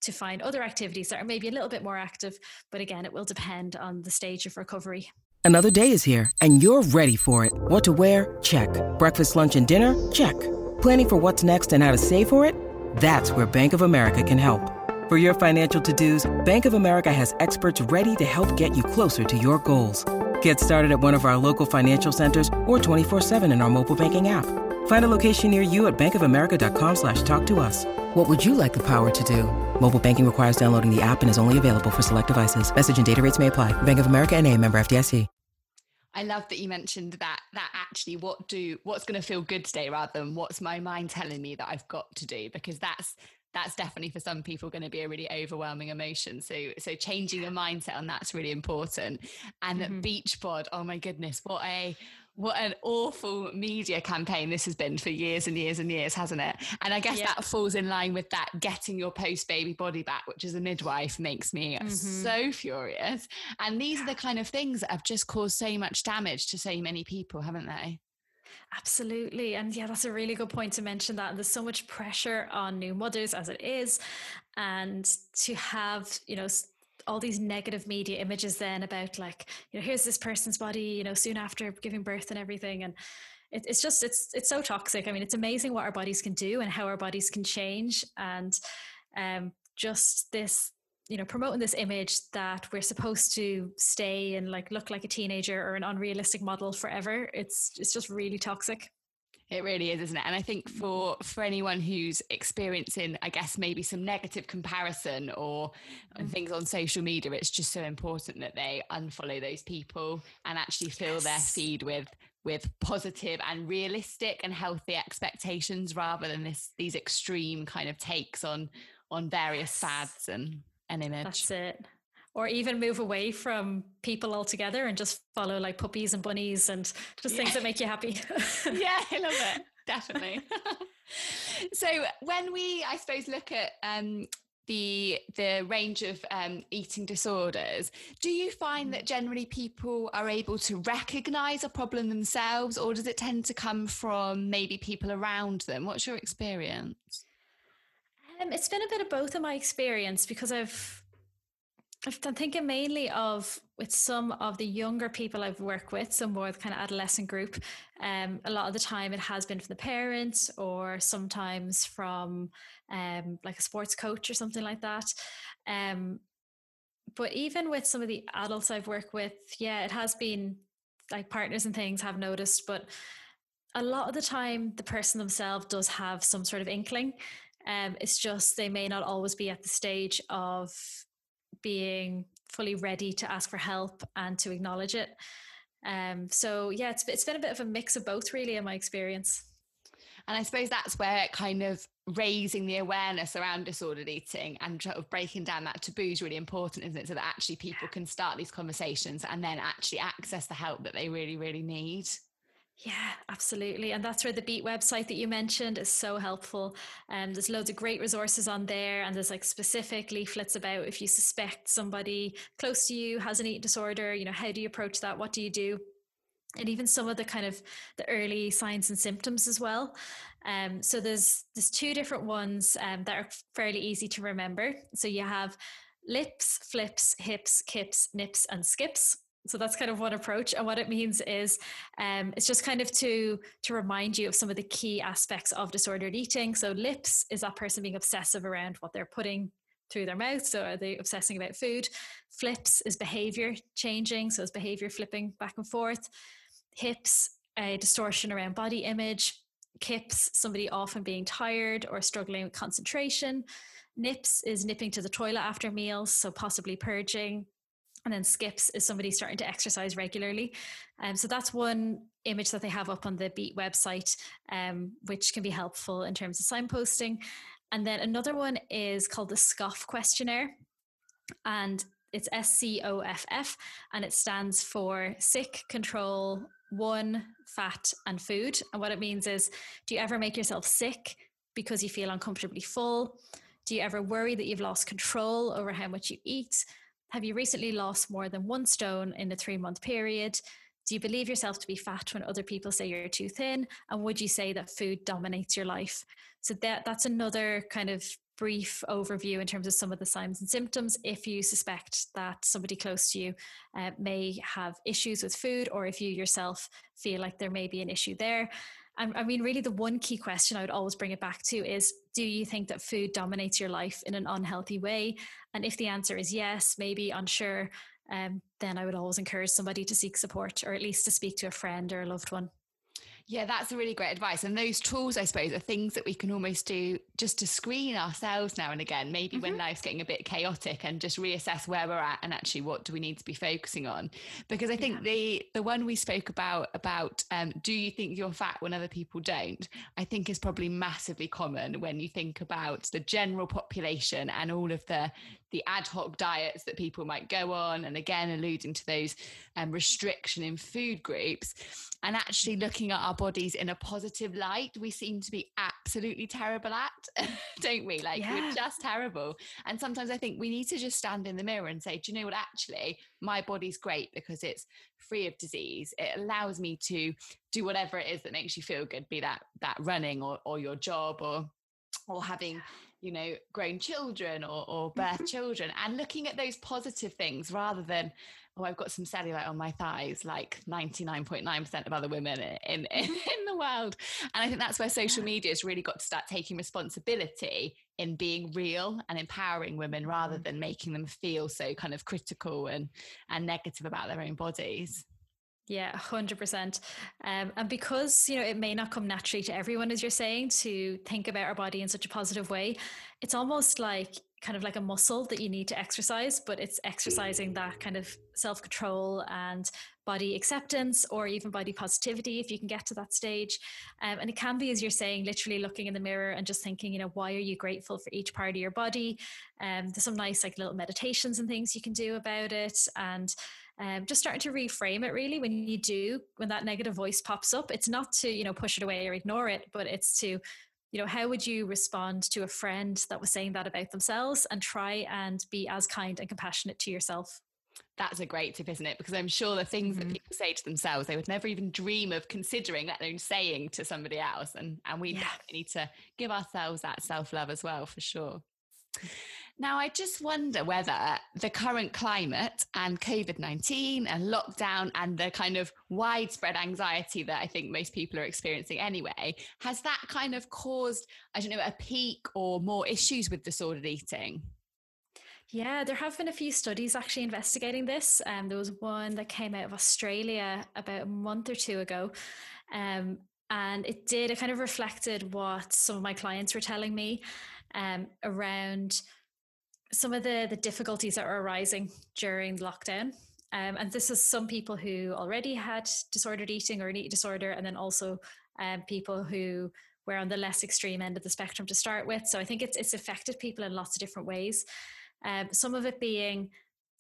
to find other activities that are maybe a little bit more active. But again, it will depend on the stage of recovery. Another day is here and you're ready for it. What to wear? Check. Breakfast, lunch, and dinner? Check. Planning for what's next and how to save for it? That's where Bank of America can help. For your financial to-dos, Bank of America has experts ready to help get you closer to your goals. Get started at one of our local financial centers or 24-7 in our mobile banking app. Find a location near you at bankofamerica.com slash talk to us. What would you like the power to do? Mobile banking requires downloading the app and is only available for select devices. Message and data rates may apply. Bank of America and a member FDIC. I love that you mentioned that that actually what do what's going to feel good today rather than what's my mind telling me that I've got to do because that's that's definitely for some people going to be a really overwhelming emotion. So so changing your mindset on that's really important. And mm-hmm. Beachbod, oh my goodness, what a what an awful media campaign this has been for years and years and years, hasn't it? And I guess that falls in line with that getting your post baby body back, which as a midwife makes me mm-hmm. so furious. And these are the kind of things that have just caused so much damage to so many people, haven't they? Absolutely. And yeah, that's a really good point to mention that. And there's so much pressure on new mothers as it is. And to have, you know, all these negative media images then about like, you know, here's this person's body, you know, soon after giving birth and everything. And it, it's just, it's, it's so toxic. I mean, it's amazing what our bodies can do and how our bodies can change. And um, just this you know promoting this image that we're supposed to stay and like look like a teenager or an unrealistic model forever it's it's just really toxic it really is, isn't it? And I think for for anyone who's experiencing, I guess maybe some negative comparison or mm. things on social media, it's just so important that they unfollow those people and actually fill yes. their feed with with positive and realistic and healthy expectations rather than this these extreme kind of takes on on various fads and an image. That's it. Or even move away from people altogether and just follow like puppies and bunnies and just yeah. things that make you happy. yeah, I love it. Definitely. so when we, I suppose, look at um, the the range of um, eating disorders do you find that generally people are able to recognize a problem themselves or does it tend to come from maybe people around them what's your experience um, it's been a bit of both in my experience because I've I've been thinking mainly of with some of the younger people I've worked with, some more the kind of adolescent group. Um, a lot of the time it has been from the parents or sometimes from um, like a sports coach or something like that. Um, but even with some of the adults I've worked with, yeah, it has been like partners and things have noticed, but a lot of the time, the person themselves does have some sort of inkling. Um, it's just they may not always be at the stage of being fully ready to ask for help and to acknowledge it. Um, so yeah, it's it's been a bit of a mix of both, really, in my experience. And I suppose that's where kind of raising the awareness around disordered eating and sort of breaking down that taboo is really important, isn't it? So that actually people can start these conversations and then actually access the help that they really, really need. Yeah, absolutely. And that's where the Beat website that you mentioned is so helpful. And um, there's loads of great resources on there. And there's like specific leaflets about if you suspect somebody close to you has an eating disorder, you know, how do you approach that? What do you do? And even some of the kind of the early signs and symptoms as well. Um, so there's there's two different ones um, that are fairly easy to remember. So you have lips, flips, hips, kips, nips, and skips. So that's kind of one approach. And what it means is um, it's just kind of to to remind you of some of the key aspects of disordered eating. So lips is that person being obsessive around what they're putting through their mouth. So are they obsessing about food? Flips is behavior changing. So it's behavior flipping back and forth. Hips, a distortion around body image kips, somebody often being tired or struggling with concentration. Nips is nipping to the toilet after meals, so possibly purging. And then skips is somebody starting to exercise regularly. Um, so that's one image that they have up on the Beat website, um, which can be helpful in terms of signposting. And then another one is called the SCOFF questionnaire. And it's S C O F F, and it stands for sick, control, one, fat, and food. And what it means is do you ever make yourself sick because you feel uncomfortably full? Do you ever worry that you've lost control over how much you eat? Have you recently lost more than one stone in a three month period? Do you believe yourself to be fat when other people say you're too thin? And would you say that food dominates your life? So that that's another kind of brief overview in terms of some of the signs and symptoms if you suspect that somebody close to you uh, may have issues with food or if you yourself feel like there may be an issue there. And I mean, really, the one key question I would always bring it back to is Do you think that food dominates your life in an unhealthy way? And if the answer is yes, maybe unsure, um, then I would always encourage somebody to seek support or at least to speak to a friend or a loved one. Yeah, that's a really great advice. And those tools, I suppose, are things that we can almost do just to screen ourselves now and again, maybe mm-hmm. when life's getting a bit chaotic and just reassess where we're at and actually what do we need to be focusing on. Because I think yeah. the the one we spoke about about um, do you think you're fat when other people don't, I think is probably massively common when you think about the general population and all of the the ad hoc diets that people might go on and again alluding to those um, restriction in food groups and actually looking at our bodies in a positive light we seem to be absolutely terrible at don't we? Like yeah. we're just terrible. And sometimes i think we need to just stand in the mirror and say do you know what? Actually my body's great because it's free of disease. It allows me to do whatever it is that makes you feel good be that that running or, or your job or or having you know grown children or, or birth children and looking at those positive things rather than oh i've got some cellulite on my thighs like 99.9% of other women in, in, in the world. And i think that's where social media has really got to start taking responsibility in being real and empowering women rather mm-hmm. than making them feel so kind of critical and and negative about their own bodies yeah, 100%. Um, and because, you know, it may not come naturally to everyone, as you're saying, to think about our body in such a positive way, it's almost like kind of like a muscle that you need to exercise, but it's exercising that kind of self control and body acceptance or even body positivity if you can get to that stage. Um, and it can be, as you're saying, literally looking in the mirror and just thinking, you know, why are you grateful for each part of your body? Um, there's some nice, like, little meditations and things you can do about it. And um, just starting to reframe it really when you do when that negative voice pops up it's not to you know push it away or ignore it but it's to you know how would you respond to a friend that was saying that about themselves and try and be as kind and compassionate to yourself that's a great tip, isn't it? Because I'm sure the things mm-hmm. that people say to themselves, they would never even dream of considering, let alone saying to somebody else. And and we yeah. need to give ourselves that self love as well, for sure. Now, I just wonder whether the current climate and COVID 19 and lockdown and the kind of widespread anxiety that I think most people are experiencing anyway, has that kind of caused, I don't know, a peak or more issues with disordered eating? Yeah, there have been a few studies actually investigating this. Um, there was one that came out of Australia about a month or two ago. Um, and it did, it kind of reflected what some of my clients were telling me um, around some of the, the difficulties that are arising during lockdown. Um, and this is some people who already had disordered eating or an eating disorder, and then also um, people who were on the less extreme end of the spectrum to start with. So I think it's it's affected people in lots of different ways. Um, some of it being,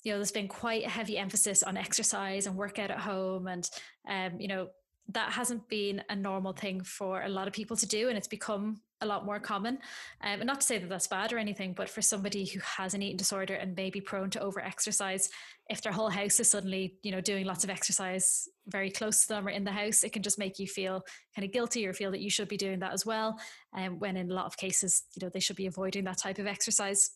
you know, there's been quite a heavy emphasis on exercise and workout at home, and um, you know that hasn't been a normal thing for a lot of people to do, and it's become a lot more common. Um, and not to say that that's bad or anything, but for somebody who has an eating disorder and may be prone to over exercise, if their whole house is suddenly, you know, doing lots of exercise very close to them or in the house, it can just make you feel kind of guilty or feel that you should be doing that as well. And um, when in a lot of cases, you know, they should be avoiding that type of exercise.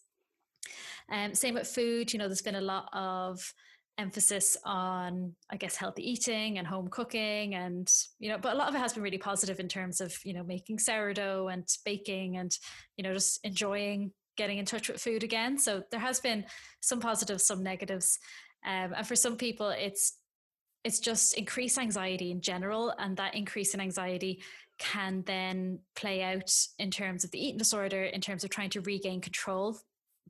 Um, same with food, you know, there's been a lot of emphasis on i guess healthy eating and home cooking and you know but a lot of it has been really positive in terms of you know making sourdough and baking and you know just enjoying getting in touch with food again. So there has been some positives some negatives um, and for some people it's it's just increased anxiety in general and that increase in anxiety can then play out in terms of the eating disorder in terms of trying to regain control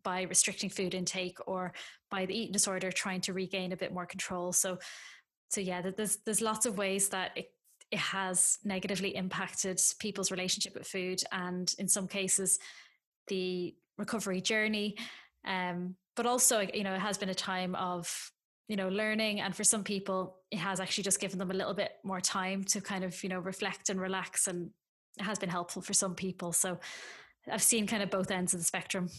by restricting food intake or by the eating disorder trying to regain a bit more control. So so yeah there's there's lots of ways that it it has negatively impacted people's relationship with food and in some cases the recovery journey. Um, but also you know it has been a time of you know learning and for some people it has actually just given them a little bit more time to kind of you know reflect and relax and it has been helpful for some people. So i've seen kind of both ends of the spectrum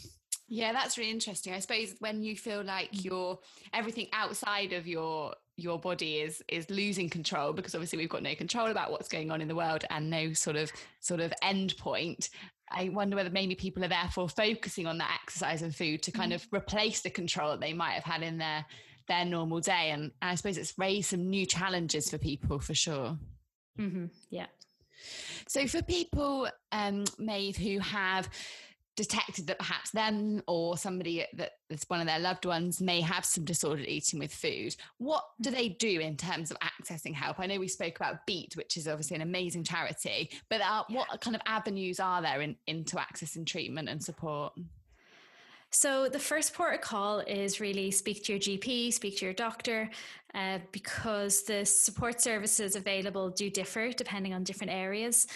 yeah, that's really interesting. I suppose when you feel like mm. you're everything outside of your your body is is losing control because obviously we've got no control about what's going on in the world and no sort of sort of end point. I wonder whether maybe people are therefore focusing on that exercise and food to kind mm. of replace the control that they might have had in their their normal day. And, and I suppose it's raised some new challenges for people for sure. Mm-hmm. Yeah. So for people, um, Maeve, who have detected that perhaps them or somebody that that's one of their loved ones may have some disordered eating with food what do they do in terms of accessing help i know we spoke about beat which is obviously an amazing charity but are, yeah. what kind of avenues are there in, into accessing treatment and support so the first port of call is really speak to your GP, speak to your doctor, uh, because the support services available do differ depending on different areas.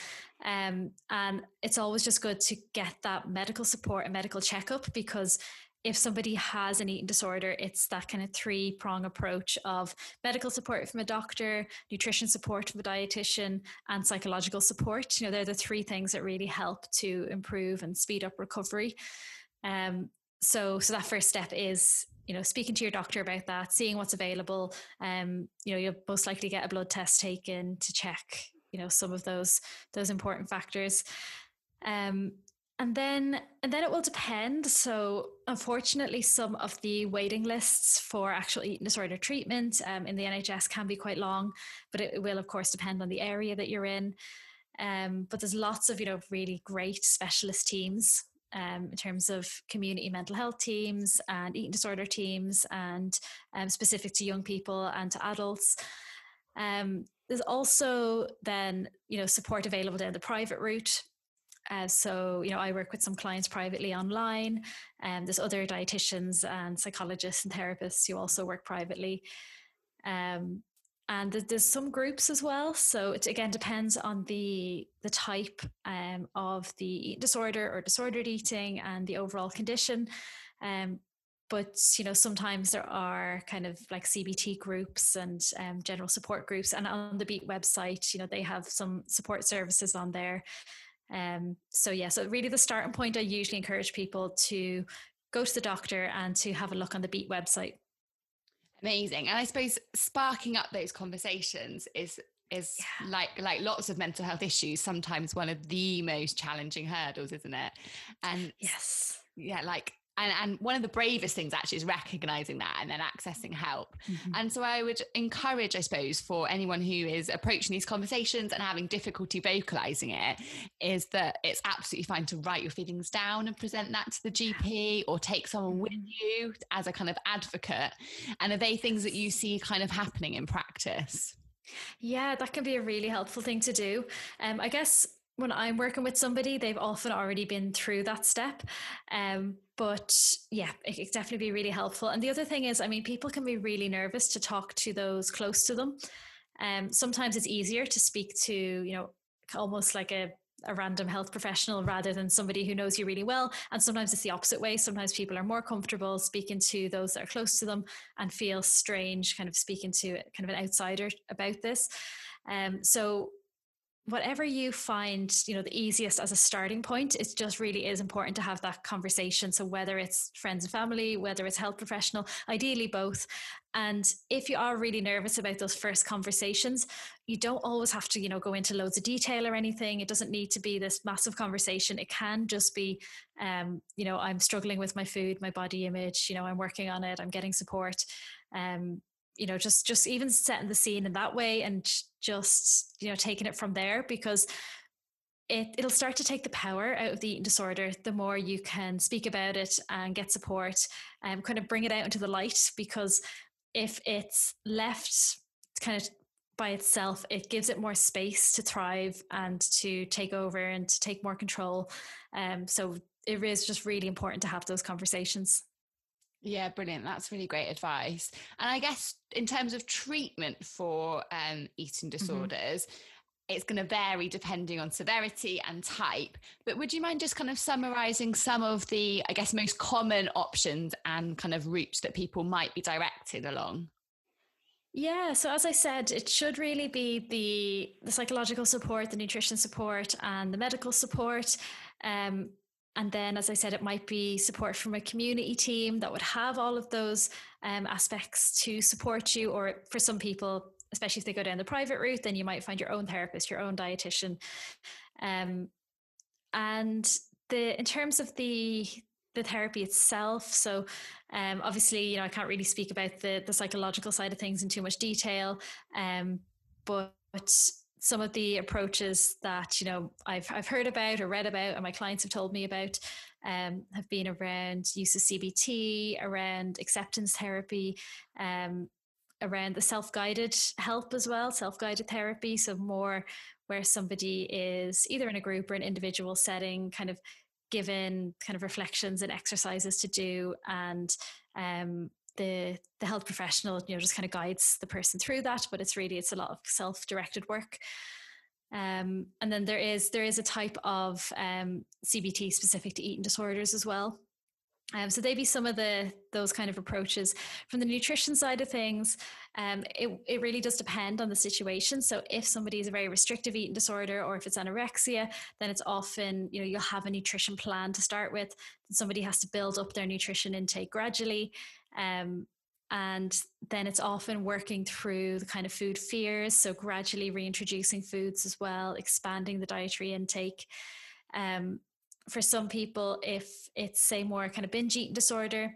Um, and it's always just good to get that medical support and medical checkup because if somebody has an eating disorder, it's that kind of three prong approach of medical support from a doctor, nutrition support from a dietitian, and psychological support. You know, they're the three things that really help to improve and speed up recovery. Um, so, so that first step is you know speaking to your doctor about that, seeing what's available. Um, you know, you'll most likely get a blood test taken to check you know some of those those important factors. Um, and then and then it will depend. So unfortunately some of the waiting lists for actual eating disorder treatment um, in the nhs can be quite long but it, will of course depend on the area that you're in. Um, but there's lots of you know really great specialist teams um, in terms of community mental health teams and eating disorder teams and um, specific to young people and to adults. Um, there's also then, you know, support available down the private route. Uh, so, you know, I work with some clients privately online, and there's other dietitians and psychologists and therapists who also work privately. Um, and there's some groups as well. So it again depends on the the type um, of the disorder or disordered eating and the overall condition. Um, but you know sometimes there are kind of like cbt groups and um, general support groups and on the beat website you know they have some support services on there. Um, so yeah so really the starting point i usually encourage people to go to the doctor and to have a look on the beat website. Amazing and i suppose sparking up those conversations is is yeah. like like lots of mental health issues sometimes one of the most challenging hurdles isn't it? And yes. yeah like and, and one of the bravest things actually is recognizing that and then accessing help. Mm-hmm. And so I would encourage, I suppose, for anyone who is approaching these conversations and having difficulty vocalizing it, is that it's absolutely fine to write your feelings down and present that to the GP or take someone with mm-hmm. you as a kind of advocate. And are they things that you see kind of happening in practice? Yeah, that can be a really helpful thing to do. Um, I guess when I'm working with somebody, they've often already been through that step. Um, but yeah, it, can definitely be really helpful. And the other thing is, I mean, people can be really nervous to talk to those close to them. Um, sometimes it's easier to speak to, you know, almost like a a random health professional rather than somebody who knows you really well. And sometimes it's the opposite way. Sometimes people are more comfortable speaking to those that are close to them and feel strange kind of speaking to kind of an outsider about this. Um, so whatever you find you know the easiest as a starting point it just really is important to have that conversation. So whether it's friends and family whether it's health professional ideally both. And if you are really nervous about those first conversations you don't always have to you know go into loads of detail or anything. It doesn't need to be this massive conversation. It can just be um, you know i'm struggling with my food my body image you know i'm working on it i'm getting support. Um, you know just just even setting the scene in that way and just you know taking it from there because it, it'll start to take the power out of the eating disorder the more you can speak about it and get support and kind of bring it out into the light because if it's left kind of by itself it gives it more space to thrive and to take over and to take more control. Um, so it is just really important to have those conversations yeah, brilliant. That's really great advice. And I guess in terms of treatment for um, eating mm-hmm. disorders, mm-hmm. it's going to vary depending on severity and type. But would you mind just kind of summarizing some of the, I guess, most common options and kind of routes that people might be directed along? Yeah, so as I said, it should really be the the psychological support, the nutrition support, and the medical support. Um, and then, as I said, it might be support from a community team that would have all of those um, aspects to support you. Or for some people, especially if they go down the private route, then you might find your own therapist, your own dietitian. Um, and the in terms of the the therapy itself. So, um, obviously, you know, I can't really speak about the the psychological side of things in too much detail. Um, but some of the approaches that you know I've I've heard about or read about, and my clients have told me about, um, have been around use of CBT, around acceptance therapy, um, around the self guided help as well, self guided therapy. So more where somebody is either in a group or an individual setting, kind of given kind of reflections and exercises to do, and um, the the health professional you know just kind of guides the person through that but it's really it's a lot of self-directed work um, and then there is there is a type of um, CBT specific to eating disorders as well. Um, so they be some of the those kind of approaches from the nutrition side of things. Um, it it really does depend on the situation. So if somebody is a very restrictive eating disorder, or if it's anorexia, then it's often you know you'll have a nutrition plan to start with. Somebody has to build up their nutrition intake gradually. Um, and then it's often working through the kind of food fears. So, gradually reintroducing foods as well, expanding the dietary intake. Um, for some people, if it's, say, more kind of binge eating disorder,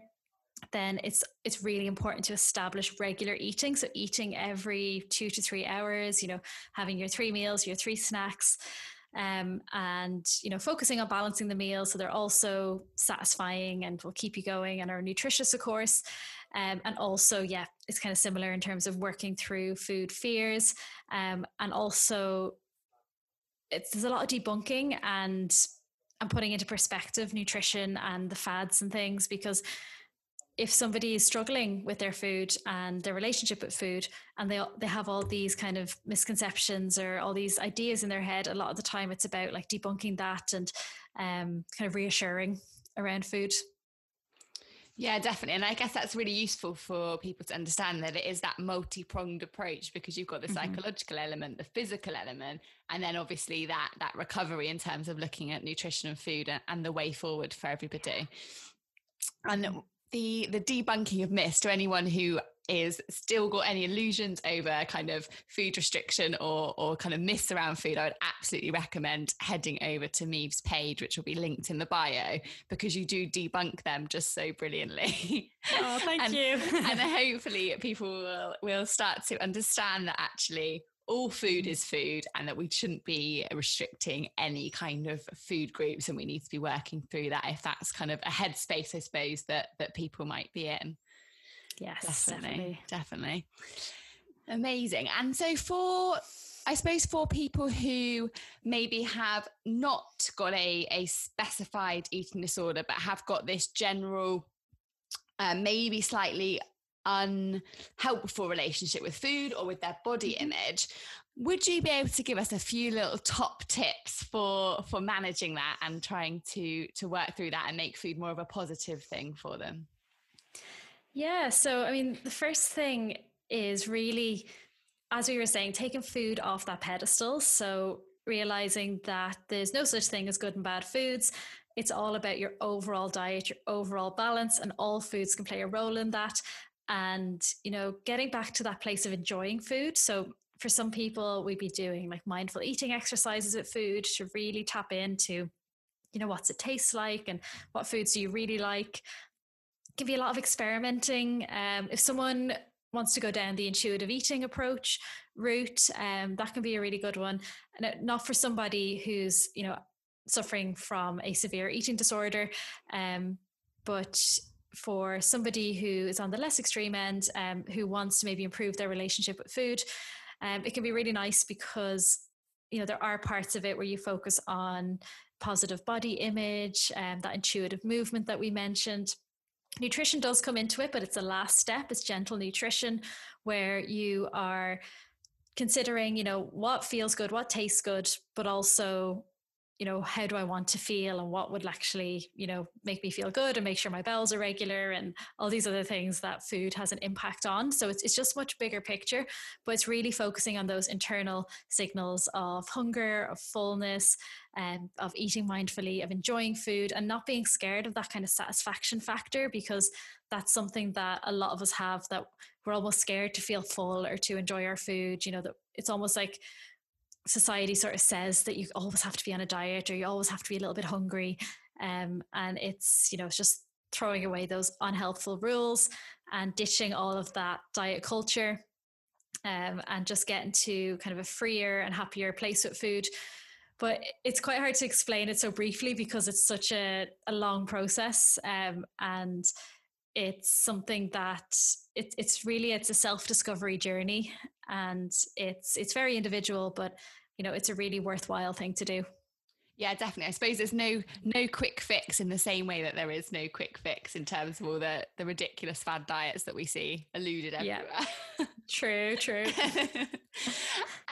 then it's it's really important to establish regular eating so eating every two to three hours you know having your three meals your three snacks um, and you know focusing on balancing the meals so they're also satisfying and will keep you going and are nutritious of course. Um, and also yeah it's kind of similar in terms of working through food fears um, and also it's there's a lot of debunking and and putting into perspective nutrition and the fads and things because if somebody is struggling with their food and their relationship with food and they they have all these kind of misconceptions or all these ideas in their head a lot of the time it's about like debunking that and um, kind of reassuring around food yeah, definitely. And I guess that's really useful for people to understand that it is that multi pronged approach because you've got the mm-hmm. psychological element, the physical element, and then obviously that that recovery in terms of looking at nutrition and food and, and the way forward for everybody. And mm-hmm the the debunking of myths to anyone who is still got any illusions over kind of food restriction or or kind of myths around food, I would absolutely recommend heading over to Maeve's page, which will be linked in the bio, because you do debunk them just so brilliantly. Oh, thank and, you. and hopefully people will will start to understand that actually all food is food and that we shouldn't be restricting any kind of food groups and we need to be working through that if that's kind of a headspace i suppose that that people might be in yes definitely definitely, definitely. Amazing. And so for I suppose for people who maybe have not got a, a specified eating disorder, but have got this general, uh, maybe slightly unhelpful relationship with food or with their body mm-hmm. image, would you be able to give us a few little top tips for for managing that and trying to to work through that and make food more of a positive thing for them? Yeah, so I mean, the first thing is really as we were saying, taking food off that pedestal. So realizing that there's no such thing as good and bad foods. It's all about your overall diet, your overall balance, and all foods can play a role in that. And, you know, getting back to that place of enjoying food. So for some people, we'd be doing like mindful eating exercises with food to really tap into, you know, what's it taste like and what foods do you really like. Give you a lot of experimenting. Um, if someone wants to go down the intuitive eating approach route, um, that can be a really good one. And not for somebody who's, you know, suffering from a severe eating disorder, um, but for somebody who is on the less extreme end, um, who wants to maybe improve their relationship with food, um, it can be really nice because you know there are parts of it where you focus on positive body image and um, that intuitive movement that we mentioned Nutrition does come into it, but it's the last step. It's gentle nutrition where you are considering, you know, what feels good, what tastes good, but also you know how do i want to feel and what would actually you know make me feel good and make sure my bells are regular and all these other things that food has an impact on. So it's, it's just much bigger picture but it's really focusing on those internal signals of hunger of fullness um, of eating mindfully of enjoying food and not being scared of that kind of satisfaction factor because that's something that a lot of us have that we're almost scared to feel full or to enjoy our food you know that it's almost like society sort of says that you always have to be on a diet or you always have to be a little bit hungry. Um, and it's, you know, it's just throwing away those unhelpful rules and ditching all of that diet culture um, and just getting to kind of a freer and happier place with food. But it's quite hard to explain it so briefly because it's such a, a long process. Um, and it's something that it, it's really it's a self-discovery journey and it's it's very individual but you know it's a really worthwhile thing to do yeah, definitely. I suppose there's no no quick fix in the same way that there is no quick fix in terms of all the the ridiculous fad diets that we see alluded everywhere. Yeah. true, true.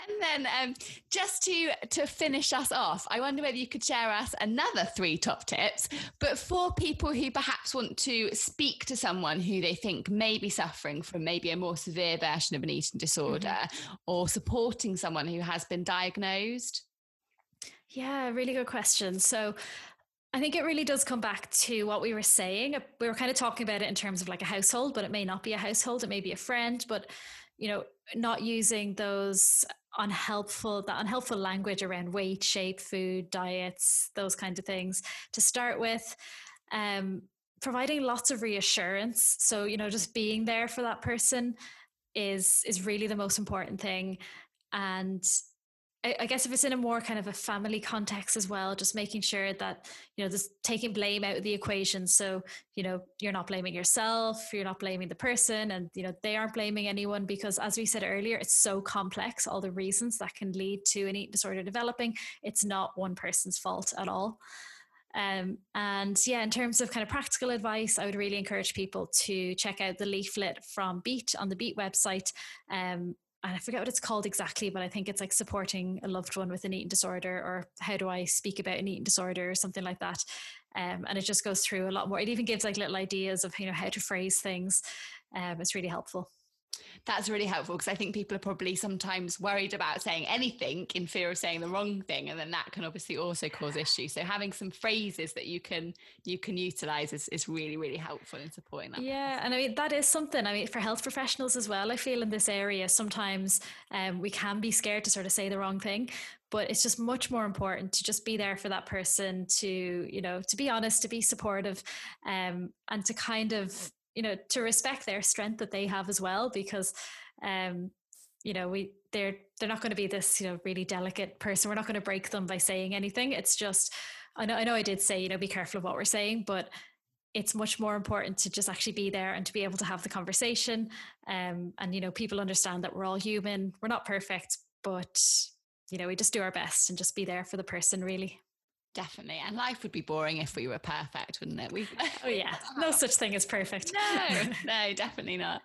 and then um, just to to finish us off, I wonder whether you could share us another three top tips, but for people who perhaps want to speak to someone who they think may be suffering from maybe a more severe version of an eating disorder mm-hmm. or supporting someone who has been diagnosed. Yeah, really good question. So I think it really does come back to what we were saying. We were kind of talking about it in terms of like a household, but it may not be a household, it may be a friend, but you know, not using those unhelpful that unhelpful language around weight, shape, food, diets, those kinds of things to start with. Um, providing lots of reassurance. So, you know, just being there for that person is is really the most important thing. And I, guess if it's in a more kind of a family context as well, just making sure that, you know, just taking blame out of the equation. So, you know, you're not blaming yourself, you're not blaming the person, and, you know, they aren't blaming anyone because, as we said earlier, it's so complex, all the reasons that can lead to an eating disorder developing. It's not one person's fault at all. Um, and yeah, in terms of kind of practical advice, I would really encourage people to check out the leaflet from Beat on the Beat website. Um, and I forget what it's called exactly, but I think it's like supporting a loved one with an eating disorder or how do I speak about an eating disorder or something like that. Um, and it just goes through a lot more. It even gives like little ideas of, you know, how to phrase things. Um, it's really helpful. That's really helpful because I think people are probably sometimes worried about saying anything in fear of saying the wrong thing, and then that can obviously also cause issues. So having some phrases that you can you can utilize is, is really really helpful in supporting that. Yeah, and I mean that is something. I mean for health professionals as well. I feel in this area sometimes um, we can be scared to sort of say the wrong thing, but it's just much more important to just be there for that person to you know to be honest to be supportive um, and to kind of you know to respect their strength that they have as well because um you know we they're they're not going to be this you know really delicate person we're not going to break them by saying anything it's just I know I know I did say you know be careful of what we're saying but it's much more important to just actually be there and to be able to have the conversation. Um, and, you know, people understand that we're all human, we're not perfect, but, you know, we just do our best and just be there for the person, really. Definitely. And life would be boring if we were perfect, wouldn't it? We Oh yeah. No such thing as perfect. No, no, definitely not.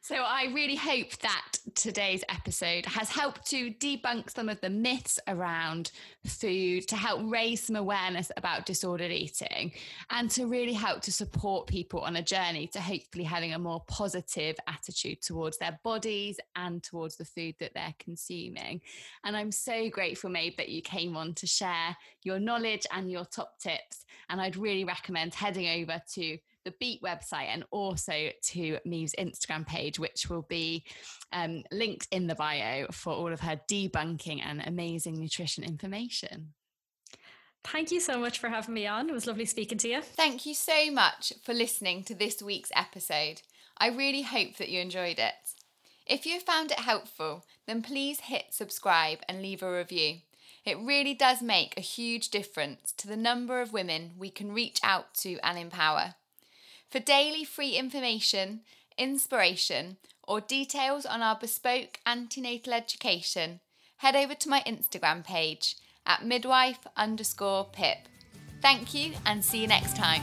So I really hope that today's episode has helped to debunk some of the myths around food, to help raise some awareness about disordered eating, and to really help to support people on a journey to hopefully having a more positive attitude towards their bodies and towards the food that they're consuming. And I'm so grateful, Maeve, that you came on to share your knowledge and your top tips. And I'd really recommend heading over to the Beat website and also to Maeve's Instagram page, which will be um, linked in the bio for all of her debunking and amazing nutrition information. Thank you so much for having me on. It was lovely speaking to you. Thank you so much for listening to this week's episode. I really hope that you enjoyed it. If you found it helpful, then please hit subscribe and leave a review. It really does make a huge difference to the number of women we can reach out to and empower. For daily free information, inspiration, or details on our bespoke antenatal education, head over to my Instagram page at midwife underscore pip. Thank you and see you next time.